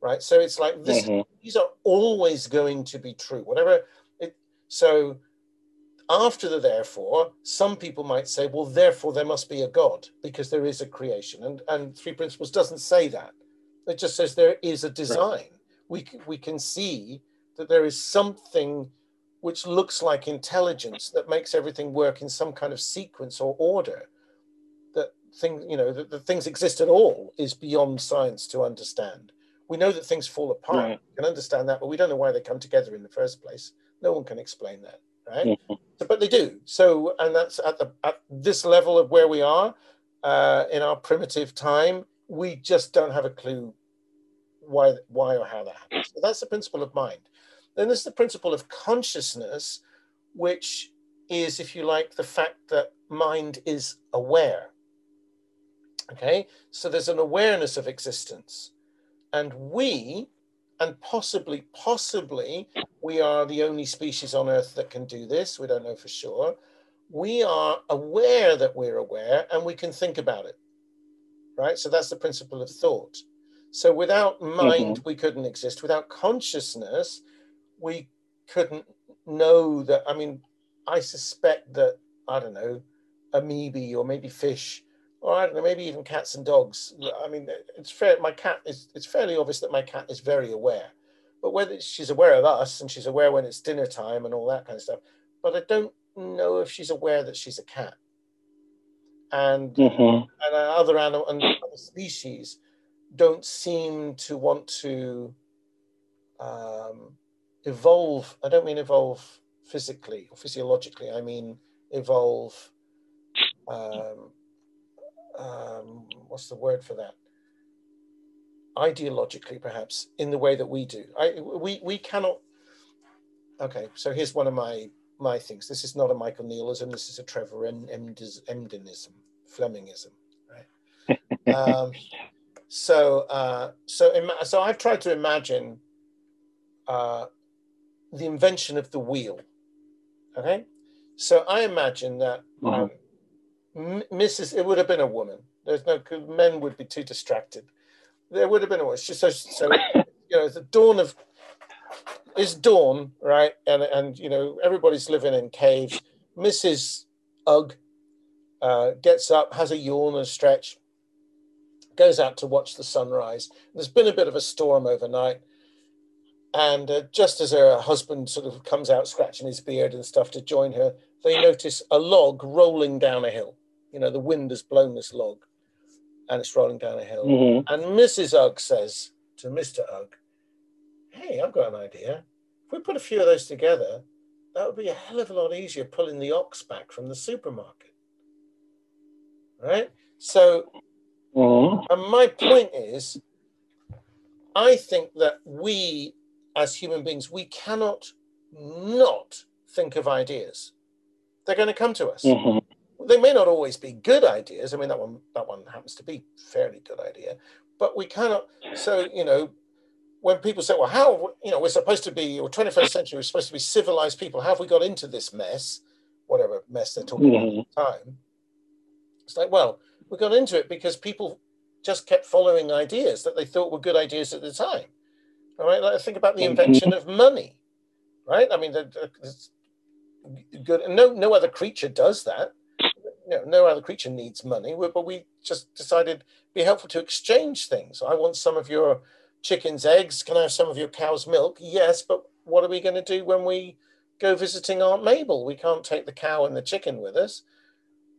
right? So it's like this; mm-hmm. these are always going to be true. Whatever. It, so after the therefore, some people might say, well, therefore there must be a God because there is a creation. And, and Three Principles doesn't say that. It just says there is a design. We, we can see that there is something which looks like intelligence that makes everything work in some kind of sequence or order. That thing you know that, that things exist at all is beyond science to understand. We know that things fall apart. Right. we can understand that but we don't know why they come together in the first place. No one can explain that right? Mm-hmm. so, but they do. So and that's at the at this level of where we are uh, in our primitive time we just don't have a clue why why or how that happens that's the principle of mind then there's the principle of consciousness, which is, if you like, the fact that mind is aware. Okay, so there's an awareness of existence. And we, and possibly, possibly, we are the only species on Earth that can do this. We don't know for sure. We are aware that we're aware and we can think about it. Right? So that's the principle of thought. So without mind, mm-hmm. we couldn't exist. Without consciousness, we couldn't know that. I mean, I suspect that I don't know, amoeba or maybe fish, or I don't know, maybe even cats and dogs. I mean, it's fair. My cat is. It's fairly obvious that my cat is very aware, but whether she's aware of us and she's aware when it's dinner time and all that kind of stuff. But I don't know if she's aware that she's a cat. And mm-hmm. and other animal and other species don't seem to want to um, evolve, I don't mean evolve physically or physiologically, I mean evolve, um, um, what's the word for that? Ideologically, perhaps, in the way that we do. I, we, we cannot. Okay, so here's one of my my things. This is not a Michael Neillism. This is a Trevor and Emdenism, Flemingism, right? um, so, uh, so, so I've tried to imagine uh, the invention of the wheel. Okay, so I imagine that um, Mrs. It would have been a woman. There's no men would be too distracted. There would have been a woman. So, so you know, the dawn of is dawn, right? And and you know, everybody's living in caves. Mrs. Ugg uh, gets up, has a yawn and stretch, goes out to watch the sunrise. There's been a bit of a storm overnight. And uh, just as her husband sort of comes out scratching his beard and stuff to join her, they notice a log rolling down a hill. You know, the wind has blown this log and it's rolling down a hill. Mm-hmm. And Mrs. Ugg says to Mr. Ugg, Hey, I've got an idea. If we put a few of those together, that would be a hell of a lot easier pulling the ox back from the supermarket. Right? So, mm-hmm. and my point is, I think that we as human beings, we cannot not think of ideas. They're going to come to us. Mm-hmm. They may not always be good ideas. I mean, that one that one happens to be fairly good idea, but we cannot. So you know, when people say, "Well, how you know we're supposed to be, or 21st century, we're supposed to be civilized people," how have we got into this mess? Whatever mess they're talking mm-hmm. about at the time. It's like, well, we got into it because people just kept following ideas that they thought were good ideas at the time. All right, like, think about the invention of money, right? I mean, it's good. No, no other creature does that. You know, no other creature needs money, but we just decided be helpful to exchange things. I want some of your chicken's eggs. Can I have some of your cow's milk? Yes, but what are we going to do when we go visiting Aunt Mabel? We can't take the cow and the chicken with us.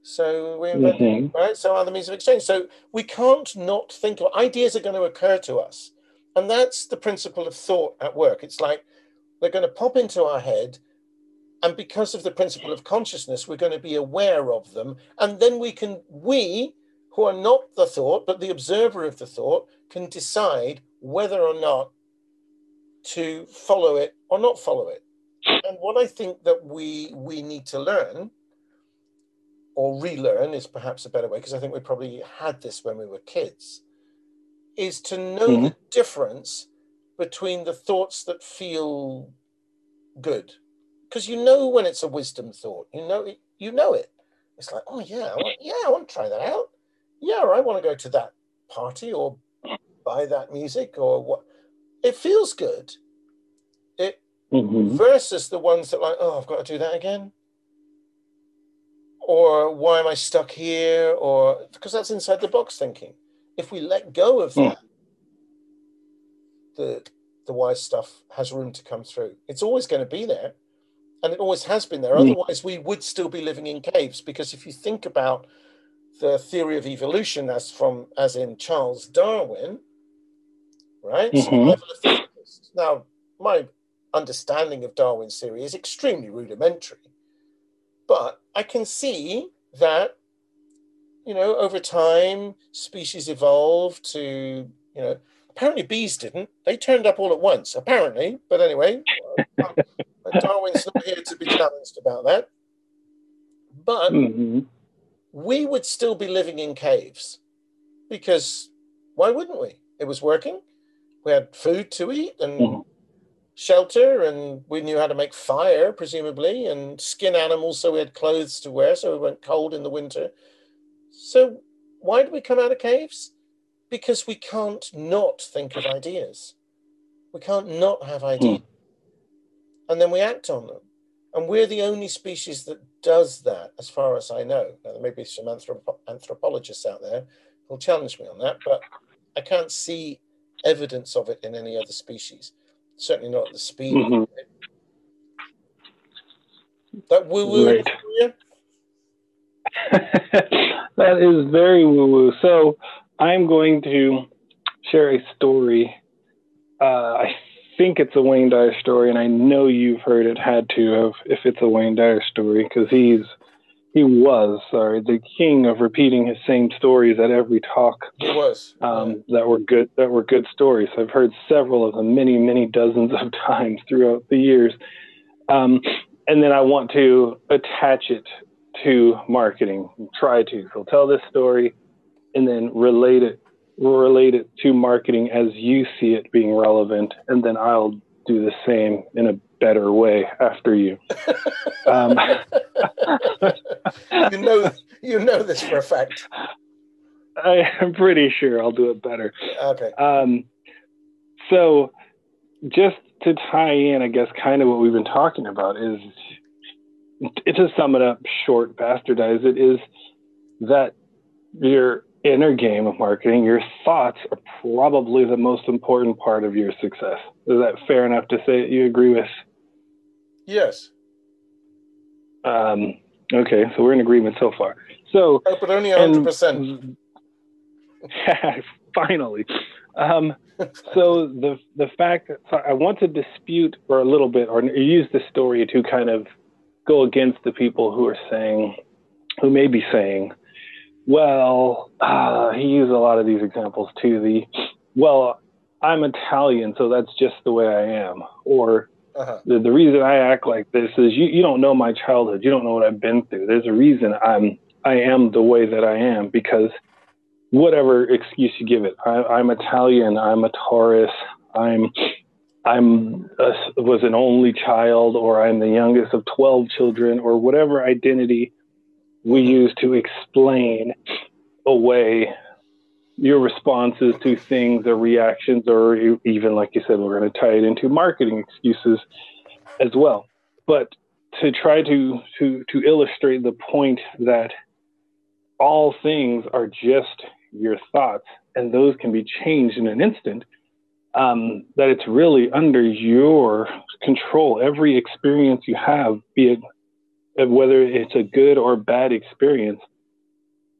So we mm-hmm. right? So other means of exchange. So we can't not think of ideas are going to occur to us. And that's the principle of thought at work. It's like they're going to pop into our head. And because of the principle of consciousness, we're going to be aware of them. And then we can, we who are not the thought, but the observer of the thought, can decide whether or not to follow it or not follow it. And what I think that we we need to learn or relearn is perhaps a better way, because I think we probably had this when we were kids, is to know mm-hmm. the difference between the thoughts that feel good because you know when it's a wisdom thought you know it, you know it it's like oh yeah I want, yeah i want to try that out yeah i want to go to that party or buy that music or what it feels good it mm-hmm. versus the ones that like oh i've got to do that again or why am i stuck here or because that's inside the box thinking if we let go of hmm. that, the the wise stuff has room to come through. It's always going to be there, and it always has been there. Mm. Otherwise, we would still be living in caves. Because if you think about the theory of evolution as from as in Charles Darwin, right? Mm-hmm. now, my understanding of Darwin's theory is extremely rudimentary, but I can see that you know over time species evolved to you know apparently bees didn't they turned up all at once apparently but anyway darwin's not here to be challenged about that but mm-hmm. we would still be living in caves because why wouldn't we it was working we had food to eat and mm-hmm. shelter and we knew how to make fire presumably and skin animals so we had clothes to wear so we weren't cold in the winter. So why do we come out of caves? Because we can't not think of ideas. We can't not have ideas. Mm. and then we act on them. And we're the only species that does that as far as i know. Now there may be some anthrop- anthropologists out there who'll challenge me on that but i can't see evidence of it in any other species. Certainly not at the speed. Mm-hmm. That woo woo. Right. that is very woo woo. So I'm going to share a story. Uh, I think it's a Wayne Dyer story, and I know you've heard it. Had to have if it's a Wayne Dyer story because he's he was sorry the king of repeating his same stories at every talk. He was um, that were good that were good stories. I've heard several of them, many many dozens of times throughout the years. Um, and then I want to attach it to marketing. Try to so tell this story, and then relate it relate it to marketing as you see it being relevant, and then I'll do the same in a better way after you. Um, you know, you know this for a fact. I am pretty sure I'll do it better. Okay. Um, so, just to tie in, I guess, kind of what we've been talking about is, to sum it up short, bastardize it, is that your inner game of marketing, your thoughts are probably the most important part of your success. Is that fair enough to say that you agree with? Yes. Um, okay, so we're in agreement so far. So, oh, but only hundred percent. Finally, um, so the the fact that so I want to dispute for a little bit, or use the story to kind of go against the people who are saying, who may be saying, well, uh, he used a lot of these examples too. The well, I'm Italian, so that's just the way I am, or uh-huh. The, the reason I act like this is you, you don't know my childhood. You don't know what I've been through. There's a reason I'm I am the way that I am because whatever excuse you give it, I, I'm Italian. I'm a Taurus. I'm I'm a, was an only child, or I'm the youngest of twelve children, or whatever identity we use to explain away your responses to things or reactions, or even like you said, we're going to tie it into marketing excuses as well. But to try to to to illustrate the point that all things are just your thoughts, and those can be changed in an instant. Um, that it's really under your control. Every experience you have, be it whether it's a good or bad experience,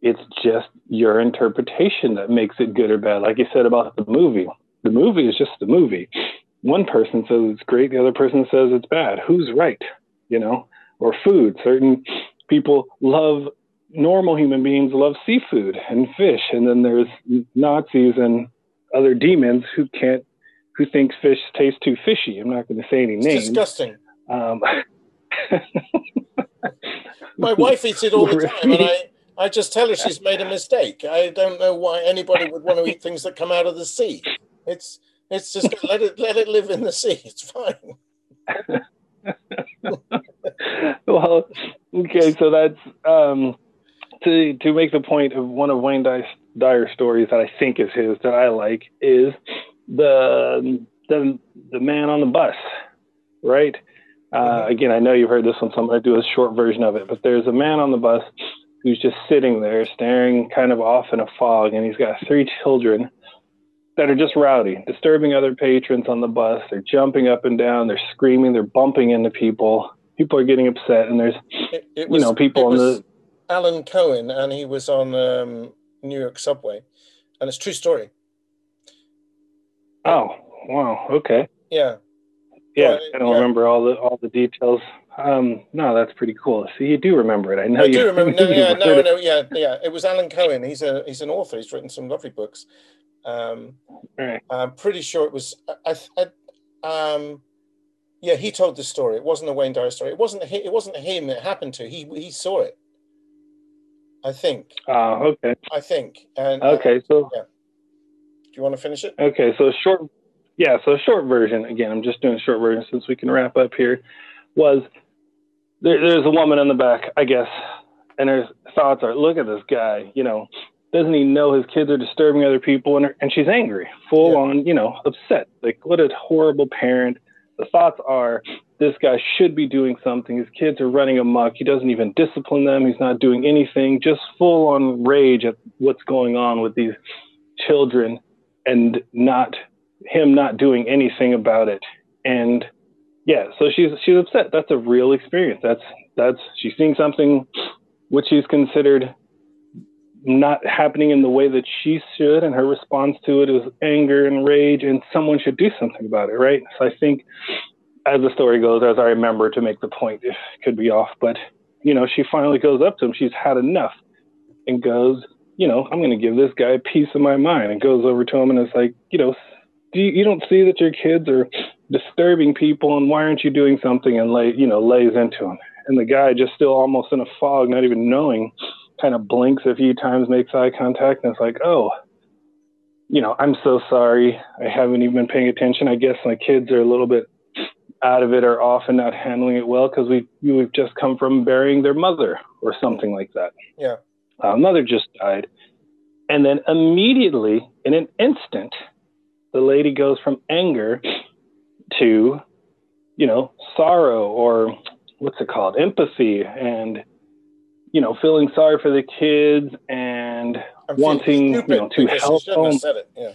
it's just your interpretation that makes it good or bad. Like you said about the movie, the movie is just the movie. One person says it's great, the other person says it's bad. Who's right? You know, or food. Certain people love normal human beings love seafood and fish, and then there's Nazis and other demons who can't, who think fish tastes too fishy. I'm not going to say any it's names. Disgusting. Um, My wife eats it all the time, and I I just tell her she's made a mistake. I don't know why anybody would want to eat things that come out of the sea. It's it's just let it let it live in the sea. It's fine. well, okay, so that's um, to to make the point of one of Wayne Dyer stories that I think is his that I like is the the the man on the bus, right? Uh, mm-hmm. again, I know you've heard this one, so I'm going to do a short version of it. But there's a man on the bus who's just sitting there staring kind of off in a fog and he's got three children that are just rowdy, disturbing other patrons on the bus. They're jumping up and down, they're screaming, they're bumping into people. People are getting upset, and there's It, it was, you know people on the Alan Cohen, and he was on um, New York subway, and it's a true story. oh wow okay Yeah, yeah Well, I don't yeah. remember all the all the details. Um, no, that's pretty cool. See, you do remember it. I know I you do remember. No, yeah, no, no, yeah, yeah. It was Alan Cohen. He's a he's an author. He's written some lovely books. Um, Right. I'm pretty sure it was. I, I, um, yeah, he told the story. It wasn't a Wayne Dyer story. It wasn't. It wasn't him. It happened to. He he saw it. I think. Oh, okay. I think. And uh, Okay, so Yeah. do you want to finish it? Okay, so short, yeah, so short version again. I'm just doing short version since we can wrap up here. Was there, there's a woman in the back, I guess, and her thoughts are, look at this guy. You know, doesn't he know his kids are disturbing other people? And her, and she's angry, full Yeah. on, you know, upset. Like, what a horrible parent. The thoughts are, this guy should be doing something. His kids are running amok. He doesn't even discipline them. He's not doing anything. Just full on rage at what's going on with these children and not him not doing anything about it. And yeah, so she's she's upset. That's a real experience. That's that's she's seeing something which she's considered not happening in the way that she should, and her response to it is anger and rage, and someone should do something about it, right? So I think as the story goes, as I remember to make the point, it could be off, but you know, she finally goes up to him. She's had enough and goes, you know, I'm going to give this guy a piece of my mind and goes over to him and is like, you know, do you, you don't see that your kids are disturbing people and why aren't you doing something and lay, you know, lays into him. And the guy just still almost in a fog, not even knowing, kind of blinks a few times, makes eye contact and it's like, oh, you know, I'm so sorry. I haven't even been paying attention. I guess my kids are a little bit out of it or off and not handling it well because we we've just come from burying their mother or something like that. Yeah. Uh, mother just died, and then immediately, in an instant, the lady goes from anger to, you know, sorrow or what's it called, empathy, and you know, feeling sorry for the kids and I'm wanting, you know, to help them. Yeah.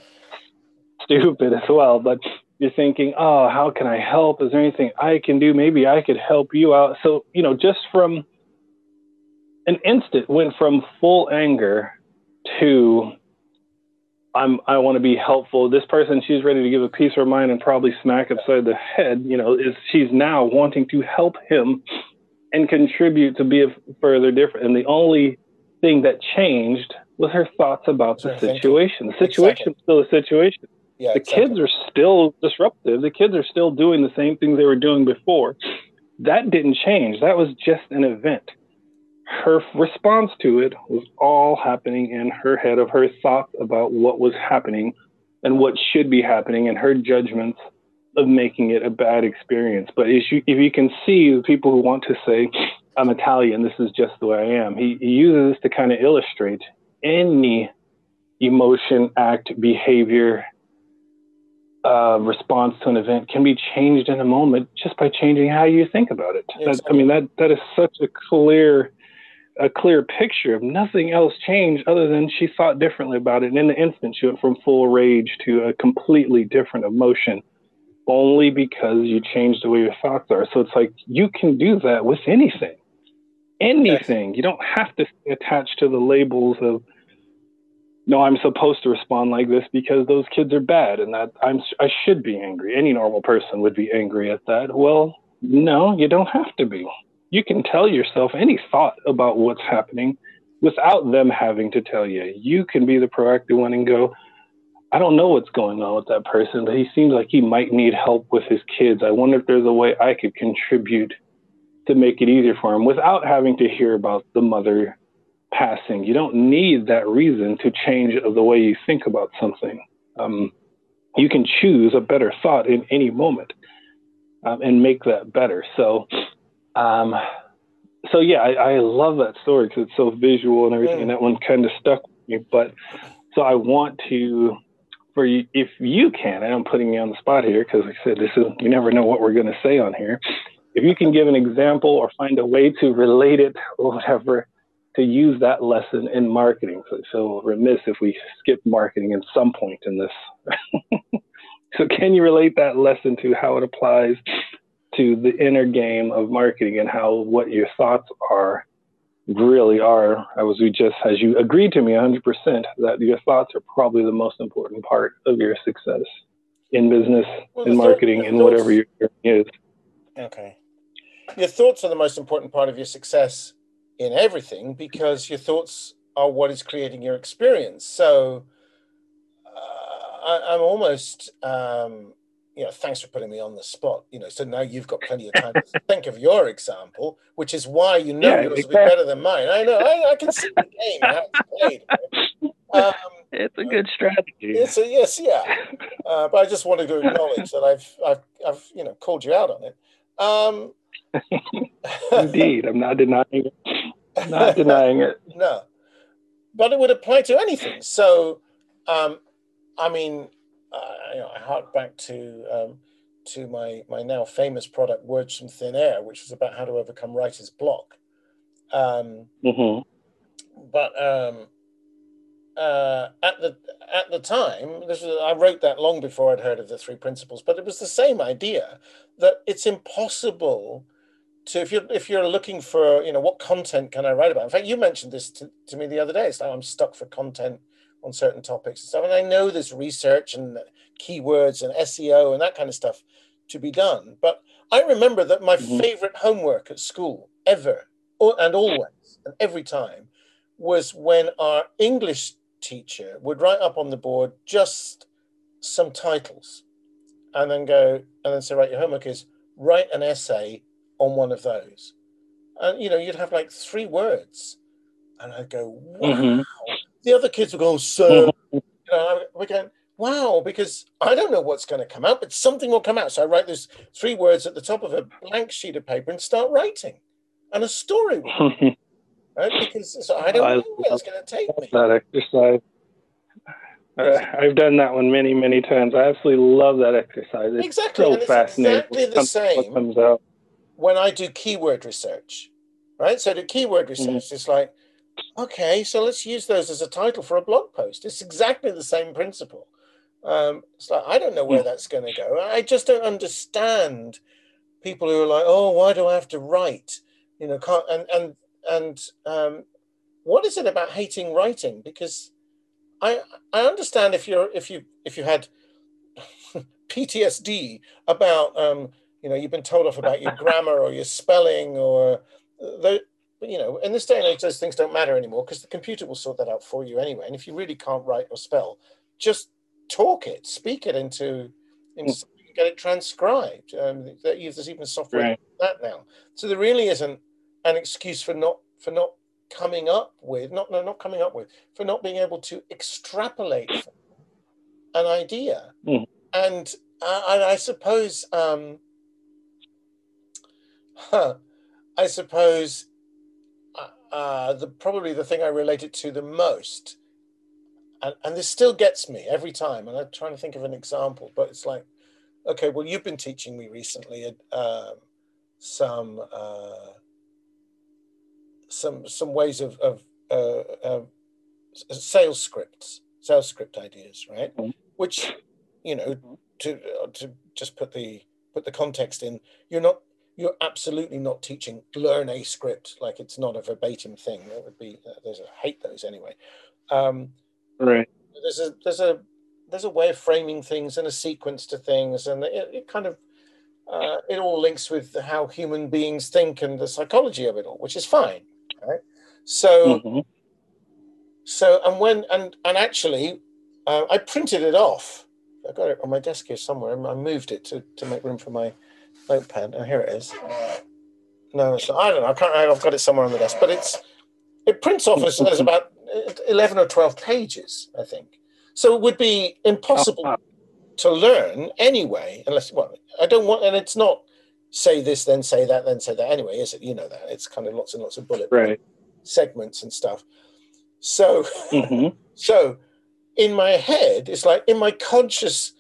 stupid as well, but you're thinking, oh, how can I help? Is there anything I can do? Maybe I could help you out. So, you know, just from an instant went from full anger to I'm I want to be helpful. This person she's ready to give a piece of her mind and probably smack upside the head, you know, is she's now wanting to help him and contribute to be a further different. And the only thing that changed was her thoughts about the thinking. situation. The situation's still a situation Yeah. the exactly. kids are still disruptive. The kids are still doing the same things they were doing before. That didn't change. That was just an event. Her response to it was all happening in her head of her thoughts about what was happening and what should be happening and her judgments of making it a bad experience. But if you, if you can see the people who want to say, I'm Italian, this is just the way I am, he, he uses this to kind of illustrate any emotion, act, behavior, uh, response to an event can be changed in a moment just by changing how you think about it. That, I mean, that that is such a clear, a clear picture of nothing else changed other than she thought differently about it. And in the instant, she went from full rage to a completely different emotion, only because you changed the way your thoughts are. So it's like you can do that with anything, anything. You don't have to stay attached to the labels of no, I'm supposed to respond like this because those kids are bad and that I'm I should be angry. Any normal person would be angry at that. Well, no, you don't have to be. You can tell yourself any thought about what's happening without them having to tell you. You can be the proactive one and go, I don't know what's going on with that person, but he seems like he might need help with his kids. I wonder if there's a way I could contribute to make it easier for him without having to hear about the mother passing. You don't need that reason to change the way you think about something. Um, you can choose a better thought in any moment um, and make that better. So, um, so yeah, I, I love that story because it's so visual and everything. And that one kind of stuck with me. But so I want to, for you, if you can, and I'm putting you on the spot here because like I said, this is you never know what we're going to say on here. If you can give an example or find a way to relate it or whatever to use that lesson in marketing. So, so remiss if we skip marketing at some point in this. so, can you relate that lesson to how it applies to the inner game of marketing and how what your thoughts are really are? As we just, as you agreed to me 100%, that your thoughts are probably the most important part of your success in business, well, in marketing, in whatever your journey is. Okay. Your thoughts are the most important part of your success in everything because your thoughts are what is creating your experience. So uh, I, am almost, um, you know, thanks for putting me on the spot. You know, so now you've got plenty of time to think of your example, which is why you know yeah, yours exactly. will be better than mine. I know. I, I can see the game how it's played. Um, it's a good strategy. It's a, yes, yeah. Uh, but I just wanted to acknowledge that I've, I've, I've, you know, called you out on it. Um, Indeed, I'm not denying it. not denying it. no, but it would apply to anything. So, um, I mean, uh, you know, I hark back to um, to my my now famous product, Words from Thin Air, which was about how to overcome writer's block. Um, mm-hmm. But um, uh, at the at the time, this was, I wrote that long before I'd heard of the three principles. But it was the same idea that it's impossible to if you're if you're looking for you know what content can I write about. In fact, you mentioned this to, to me the other day. It's like I'm stuck for content on certain topics and stuff. And I know there's research and keywords and SEO and that kind of stuff to be done. But I remember that my mm-hmm. favorite homework at school ever and always and every time was when our English teacher would write up on the board just some titles and then go and then say, right, your homework is write an essay on one of those. And you know, you'd have like three words. And I'd go, wow. Mm-hmm. The other kids would going so mm-hmm. you know, we're going, wow, because I don't know what's going to come out, but something will come out. So I write those three words at the top of a blank sheet of paper and start writing. And a story right? Because so I don't I know where it's going to take me. That exercise. Uh, I've done that one many, many times. I absolutely love that exercise. It's exactly. so it's fascinating. Exactly the same comes out. when I do keyword research, right? So the keyword mm-hmm. research mm-hmm. is like, okay, so let's use those as a title for a blog post. It's exactly the same principle. Um, it's like I don't know where mm-hmm. that's going to go. I just don't understand people who are like, oh, why do I have to write? You know, can't, and and and um, what is it about hating writing? Because I I understand if you're if you if you had PTSD about um, you know you've been told off about your grammar or your spelling or the you know in this day and age those things don't matter anymore because the computer will sort that out for you anyway. And if you really can't write or spell, just talk it, speak it into, into hmm. get it transcribed. Um, there's even software right. that now. So there really isn't an excuse for not for not coming up with not no not coming up with for not being able to extrapolate an idea mm. and uh, and I suppose um, huh, I suppose uh, the probably the thing I relate it to the most and, and this still gets me every time and I'm trying to think of an example but it's like okay well you've been teaching me recently uh, some uh, some some ways of, of uh, uh, sales scripts, sales script ideas, right? Mm-hmm. Which you know to uh, to just put the put the context in, you're not you're absolutely not teaching learn a script like it's not a verbatim thing. That would be uh, there's a hate those anyway. Um, right. There's a there's a there's a way of framing things and a sequence to things, and it, it kind of uh, it all links with how human beings think and the psychology of it all, which is fine right? So, mm-hmm. so and when and and actually, uh, I printed it off. I got it on my desk here somewhere. I moved it to, to make room for my notepad. Oh, here it is. No, it's not, I don't know. I can't. I've got it somewhere on the desk, but it's it prints off as, as about eleven or twelve pages, I think. So it would be impossible oh, to learn anyway, unless well, I don't want, and it's not say this, then say that, then say that. Anyway, is it? You know that it's kind of lots and lots of bullet right. segments and stuff. So, mm-hmm. so in my head, it's like in my conscious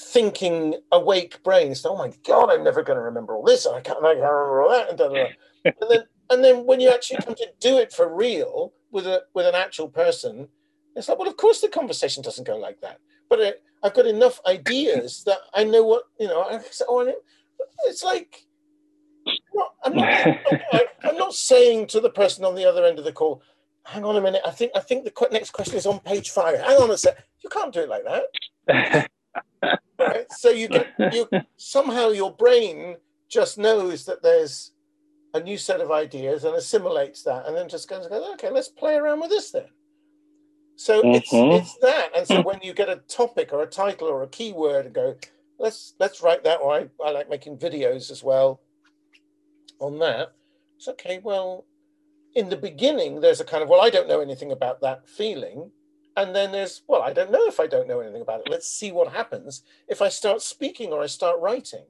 thinking, awake brain. It's oh my god, I'm never going to remember all this. I can't, I can't remember all that. And, and then, and then when you actually come to do it for real with a with an actual person, it's like, well, of course the conversation doesn't go like that. But it, I've got enough ideas that I know what you know. I say, oh, it's like I'm not, I'm not saying to the person on the other end of the call, hang on a minute. I think I think the next question is on page five. Hang on a sec. You can't do it like that. right? So you get you somehow your brain just knows that there's a new set of ideas and assimilates that, and then just goes, okay, let's play around with this then. So mm-hmm. it's it's that, and so when you get a topic or a title or a keyword and go, let's let's write that. Or I, I like making videos as well on that. It's okay. Well, in the beginning, there's a kind of well, I don't know anything about that feeling, and then there's well, I don't know if I don't know anything about it. Let's see what happens if I start speaking or I start writing,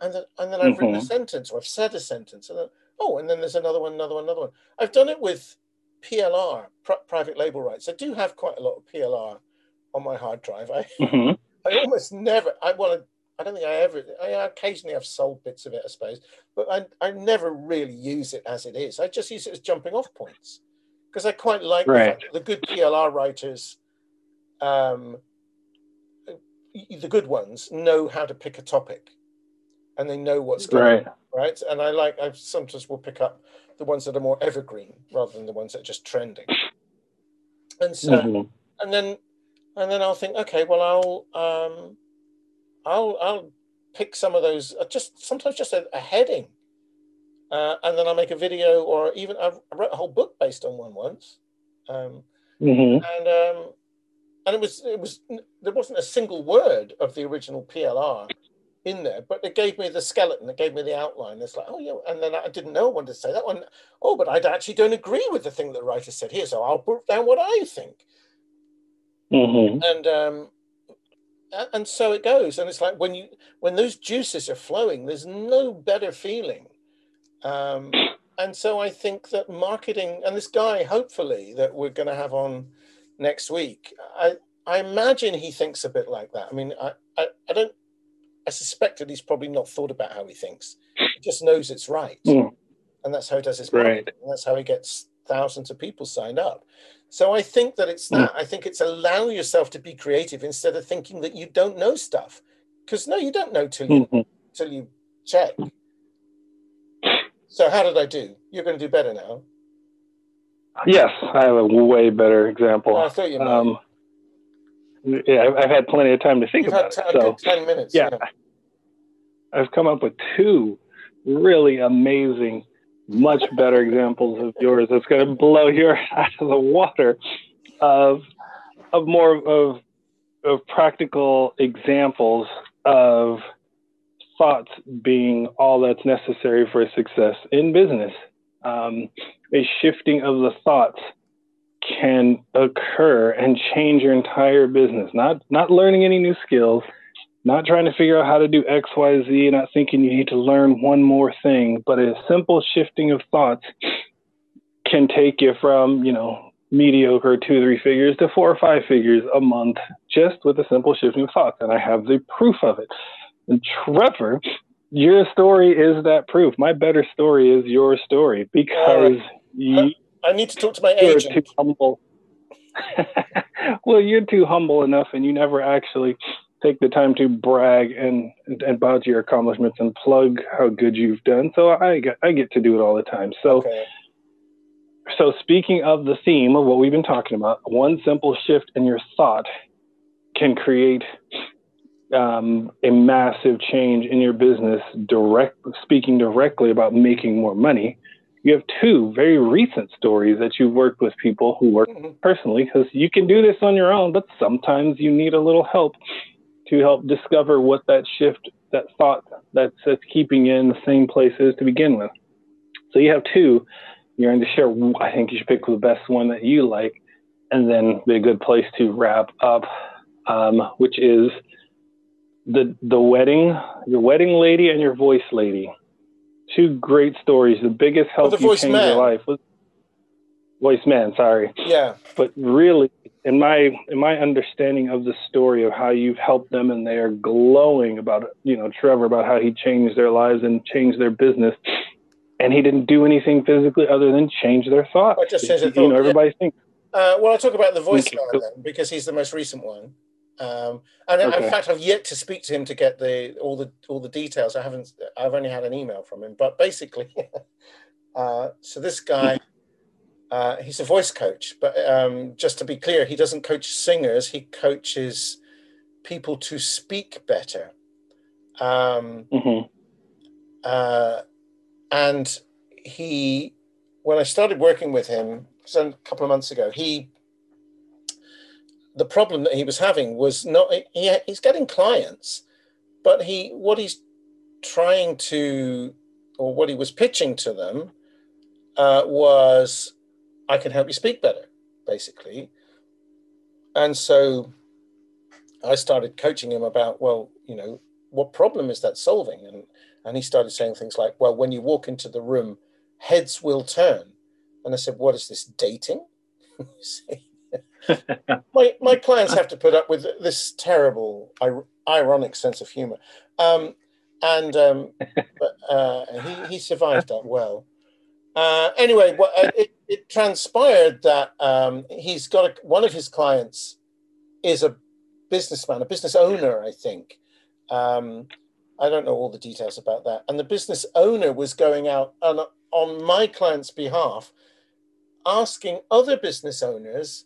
and then and then I've mm-hmm. written a mm-hmm. sentence or I've said a sentence, and then oh, and then there's another one, another one, another one. I've done it with PLR, pr- private label rights. I do have quite a lot of PLR on my hard drive. I mm-hmm. I almost never. I want to I don't think I ever. I occasionally have sold bits of it, I suppose, but I I never really use it as it is. I just use it as jumping off points because I quite like right. the, the, good PLR writers. Um, the good ones know how to pick a topic, and they know what's going right. on, right? And I like. I sometimes will pick up the ones that are more evergreen rather than the ones that are just trending. And so, mm-hmm. and then, and then I'll think, okay, well, I'll um, I'll I'll pick some of those uh, just sometimes just a, a heading, uh, and then I'll make a video or even I wrote a whole book based on one once, um, mm-hmm. and um, and it was it was there wasn't a single word of the original PLR in there, but it gave me the skeleton, it gave me the outline. It's like, oh yeah, and then I didn't know when to say that one. Oh, but I actually don't agree with the thing that the writer said here, so I'll put down what I think. Mm-hmm. And um, and so it goes and it's like when you when those juices are flowing there's no better feeling um, and so i think that marketing and this guy hopefully that we're going to have on next week i i imagine he thinks a bit like that i mean i i, I don't i suspect that he's probably not thought about how he thinks he just knows it's right mm. and that's how he does his right. and that's how he gets thousands of people signed up so I think that it's hmm. that. Mm. I think it's allow yourself to be creative instead of thinking that you don't know stuff. Because no, you don't know till you mm-hmm. till you check. So how did I do? You're going to do better now. Yes, I have a way better example. Oh, I thought you might. Um, yeah, I've had plenty of time to think You've about had t- it. So, ten minutes. Yeah. yeah, I've come up with two really amazing much better examples of yours that's going to blow your out of the water of of more of of practical examples of thoughts being all that's necessary for success in business. Um, a shifting of the thoughts can occur and change your entire business. Not not learning any new skills, not trying to figure out how to do X, Y, Z, not thinking you need to learn one more thing, but a simple shifting of thoughts can take you from, you know, mediocre two, three figures to four or five figures a month just with a simple shifting of thoughts. And I have the proof of it. And Trevor, your story is that proof. My better story is your story because uh, you. I need to talk to my agent. Too humble. well, you're too humble enough, and you never actually take the time to brag and and bout your accomplishments and plug how good you've done. So I get I get to do it all the time. So okay. so speaking of the theme of what we've been talking about, one simple shift in your thought can create um, a massive change in your business. Direct speaking directly about making more money. You have two very recent stories that you've worked with people who work mm-hmm. personally because you can do this on your own, but sometimes you need a little help to help discover what that shift, that thought that's, that's keeping you in the same place is to begin with. So you have two. You're going to share. I think you should pick the best one that you like, and then be a good place to wrap up, um, which is the the wedding, your wedding lady and your voice lady. Two great stories. The biggest help you changed your life was voice man. Sorry. Yeah. But really, in my in my understanding of the story of how you've helped them and they are glowing about you know Trevor about how he changed their lives and changed their business and he didn't do anything physically other than change their thoughts. I just changed their You know, yeah. everybody thinks. Uh, well, I'll talk about the voice Okay, guy then, because he's the most recent one. Um, and in fact, I've yet to speak to him to get the all the all the details. I haven't. I've only had an email from him. But basically, uh, so this guy, uh, he's a voice coach. But um, just to be clear, he doesn't coach singers. He coaches people to speak better. Um, Mhm. uh, and he when i started working with him so a couple of months ago he the problem that he was having was not he, he's getting clients but he what he's trying to or what he was pitching to them uh, was i can help you speak better basically and so i started coaching him about well you know what problem is that solving and and he started saying things like, well, when you walk into the room, heads will turn. And I said, what is this, dating? My, my clients have to put up with this terrible, ir- ironic sense of humor. Um, and um, but, uh, he, he survived that well. Uh, anyway, well, uh, it, it transpired that um, he's got a, one of his clients is a businessman, a business owner, I think. Um, I don't know all the details about that. And the business owner was going out on, on my client's behalf, asking other business owners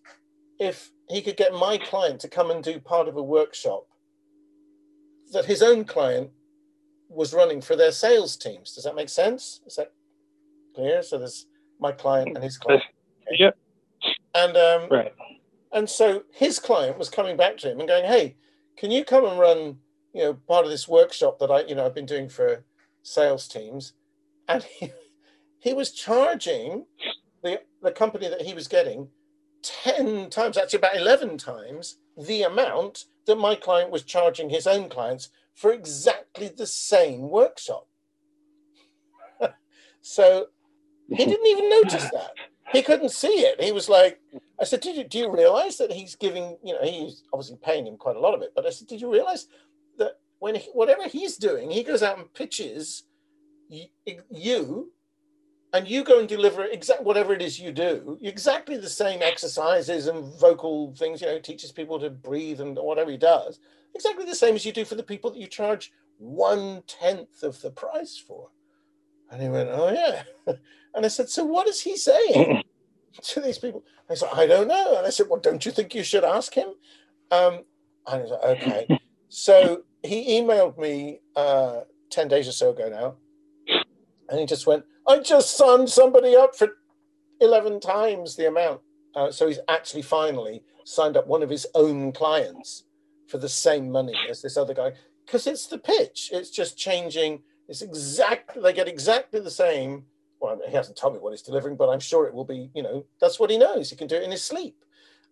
if he could get my client to come and do part of a workshop that his own client was running for their sales teams. Does that make sense? Is that clear? So there's my client and his client. Yep. And um, Right. and so his client was coming back to him and going, "Hey, can you come and run, you know, part of this workshop that I, you know, I've been doing for sales teams?" And he, he was charging the the company that he was getting ten times, actually about eleven times the amount that my client was charging his own clients for exactly the same workshop. so he didn't even notice that. He couldn't see it. He was like, I said, did you, do you realize that he's giving, you know, he's obviously paying him quite a lot of it, but I said, did you realize that when he, whatever he's doing, he goes out and pitches you and you go and deliver exact whatever it is you do, exactly the same exercises and vocal things, you know, teaches people to breathe and whatever he does, exactly the same as you do for the people that you charge one tenth of the price for. And he went, Oh, yeah. And I said, So what is he saying to these people? I said, I don't know. And I said, Well, don't you think you should ask him? Um, and he was like, Okay. so he emailed me uh, 10 days or so ago now. And he just went, I just signed somebody up for 11 times the amount. Uh, so he's actually finally signed up one of his own clients for the same money as this other guy because it's the pitch. It's just changing. It's exactly, they get exactly the same. Well, he hasn't told me what he's delivering, but I'm sure it will be, you know, that's what he knows. He can do it in his sleep.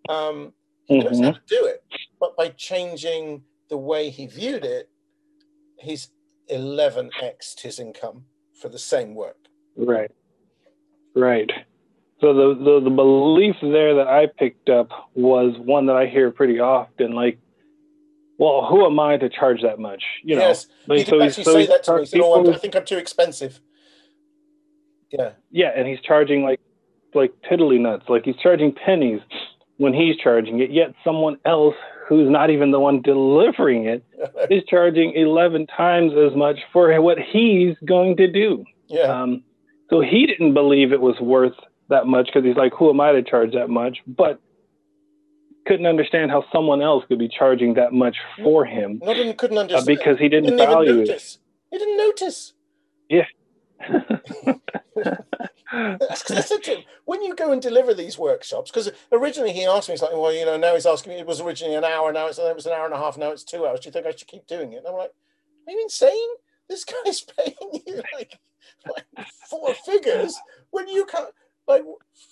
Um, he knows how to do it. But by changing the way he viewed it, he's 11x'd his income for the same work. Right. Right. So the, the the belief there that I picked up was one that I hear pretty often, like, well, who am I to charge that much? You know. yes, like, he did so he's- actually so say that to me. Said, oh, I think I'm too expensive. Yeah. Yeah, and he's charging like like tiddly nuts, like he's charging pennies when he's charging it. Yet someone else who's not even the one delivering it is charging eleven times as much for what he's going to do. yeah. Um, so he didn't believe it was worth that much because he's like, who am I to charge that much? But couldn't understand how someone else could be charging that much for him Not even couldn't uh, understand. because he didn't, didn't value it. He didn't notice. That's when you go and deliver these workshops, because originally he asked me something, well, you know, now he's asking me, it was originally an hour, now it's, it was an hour and a half, now it's two hours. Do you think I should keep doing it? And I'm like, are you insane? This guy's paying you like, like four figures when you can't, like,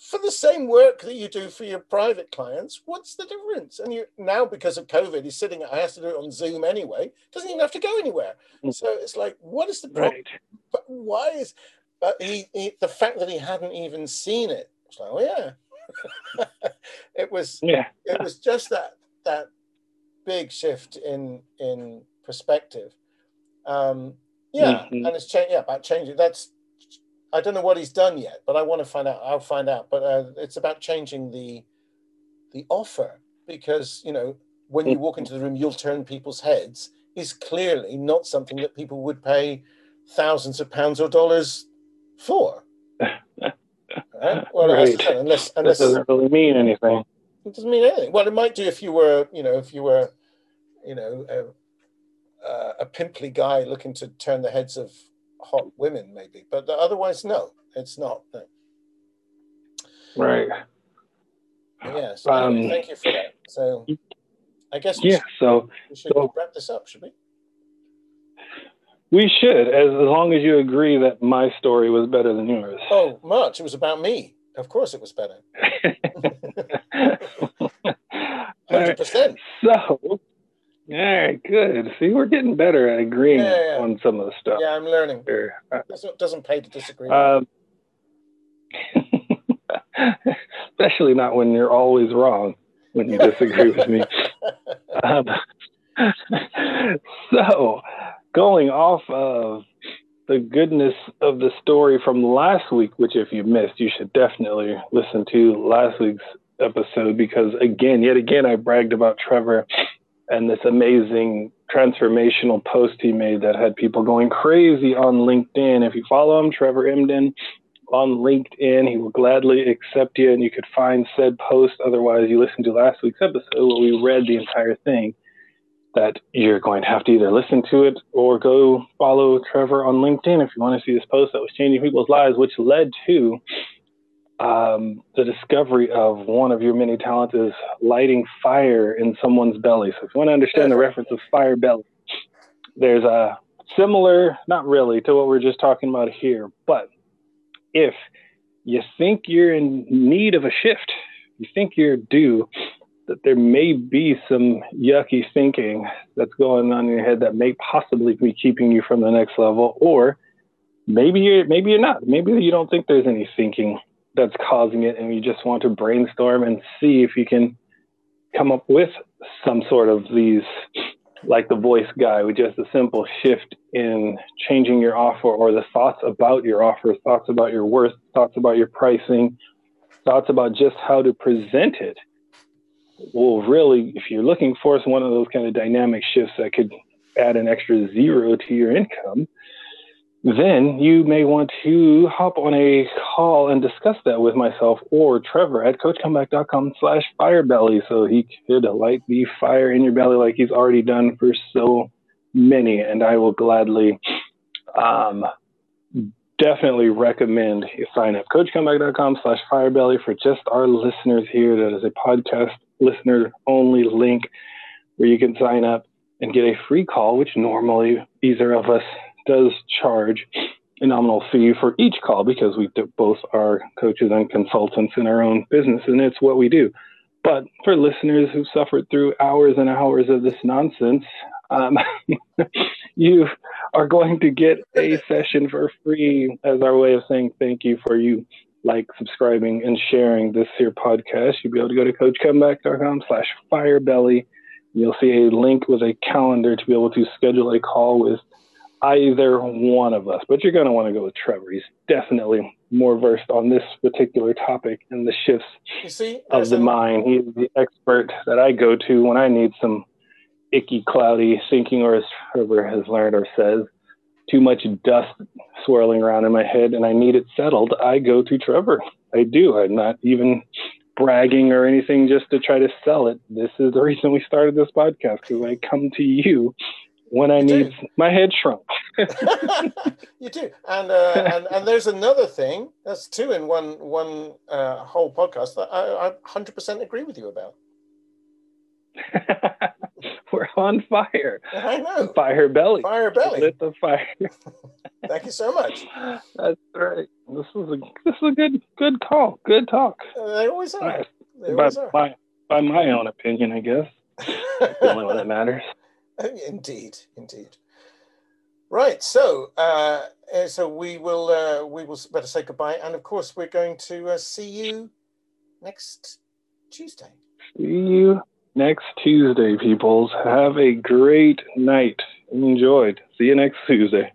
for the same work that you do for your private clients, what's the difference? And you now, because of COVID, he's sitting, I have to do it on Zoom anyway, doesn't even have to go anywhere. Mm. So it's like, what is the problem? Right. but why is but he, he the fact that he hadn't even seen it it's like oh yeah it was Yeah. it was just that that big shift in in perspective um yeah Mhm. and it's changed yeah about changing that's I don't know what he's done yet, but I want to find out. I'll find out. But uh, it's about changing the the offer because you know when you walk into the room, you'll turn people's heads. Is clearly not something that people would pay thousands of pounds or dollars for. right? Well, Right. said, unless That unless doesn't really mean anything. it doesn't mean anything. Well, it might do if you were, you know, if you were, you know, a, a pimply guy looking to turn the heads of hot women, maybe. But otherwise, no, it's not. No. Right. Yeah. So Um, thank you for that. So I guess we, Yeah. should, So we should so- wrap this up, should we? we should, as, as long as you agree that my story was better than yours. Oh, much. It was about me. Of course, it was better. Hundred percent. So, all right, good. See, we're getting better at agreeing Yeah, yeah. on some of the stuff Yeah, I'm learning. what doesn't pay to disagree. Um, especially not when you're always wrong when you disagree with me. Um, so, going off of the goodness of the story from last week, which if you missed, you should definitely listen to last week's episode because, again, yet again, I bragged about Trevor and this amazing transformational post he made that had people going crazy on LinkedIn. If you follow him, Trevor Emden, on LinkedIn, he will gladly accept you and you could find said post. Otherwise, you listened to last week's episode where we read the entire thing. That you're going to have to either listen to it or go follow Trevor on LinkedIn if you want to see this post that was changing people's lives, which led to um, the discovery of one of your many talents is lighting fire in someone's belly. So if you want to understand the reference of fire belly, there's a similar, not really, to what we're just talking about here. But if you think you're in need of a shift, you think you're due, that there may be some yucky thinking that's going on in your head that may possibly be keeping you from the next level, or maybe you're maybe you're not. Maybe you don't think there's any thinking that's causing it, and you just want to brainstorm and see if you can come up with some sort of these, like the voice guy, with just a simple shift in changing your offer or the thoughts about your offer, thoughts about your worth, thoughts about your pricing, thoughts about just how to present it. Will really, if you're looking for one of those kind of dynamic shifts that could add an extra zero to your income, then you may want to hop on a call and discuss that with myself or Trevor at coachcomeback.com slash firebelly so he could light the fire in your belly like he's already done for so many. And I will gladly um, definitely recommend you sign up coachcomeback.com slash firebelly for just our listeners here. That is a podcast listener only link where you can sign up and get a free call, which normally either of us does charge a nominal fee for each call because we both are coaches and consultants in our own business, and it's what we do. But for listeners who suffered through hours and hours of this nonsense, um, you are going to get a session for free as our way of saying thank you for you like, subscribing, and sharing this here podcast. You'll be able to go to coachcomeback.com slash firebelly. You'll see a link with a calendar to be able to schedule a call with either one of us, but you're going to want to go with Trevor. He's definitely more versed on this particular topic and the shifts You see, of the a- mind. He's the expert that I go to when I need some icky, cloudy thinking, or as Trevor has learned or says, too much dust swirling around in my head and I need it settled. I go to Trevor. I do. I'm not even bragging or anything just to try to sell it. This is the reason we started this podcast because I come to you when I You need do. my head shrunk. you do, and, uh, and and there's another thing. That's two in one one uh, whole podcast that I, I 100% agree with you about. We're on fire. I know. Fire belly. Fire belly. Lit the fire. Thank you so much. That's right. This was a this is a good good call. Good talk. Uh, they always are. They By always are. my by my own opinion, I guess. The only one that matters. indeed, indeed. Right. So, uh, uh, so we will uh, we will better say goodbye, and of course, we're going to uh, see you next Tuesday. See you next Tuesday, peoples. Have a great night. Enjoyed. See you next Tuesday.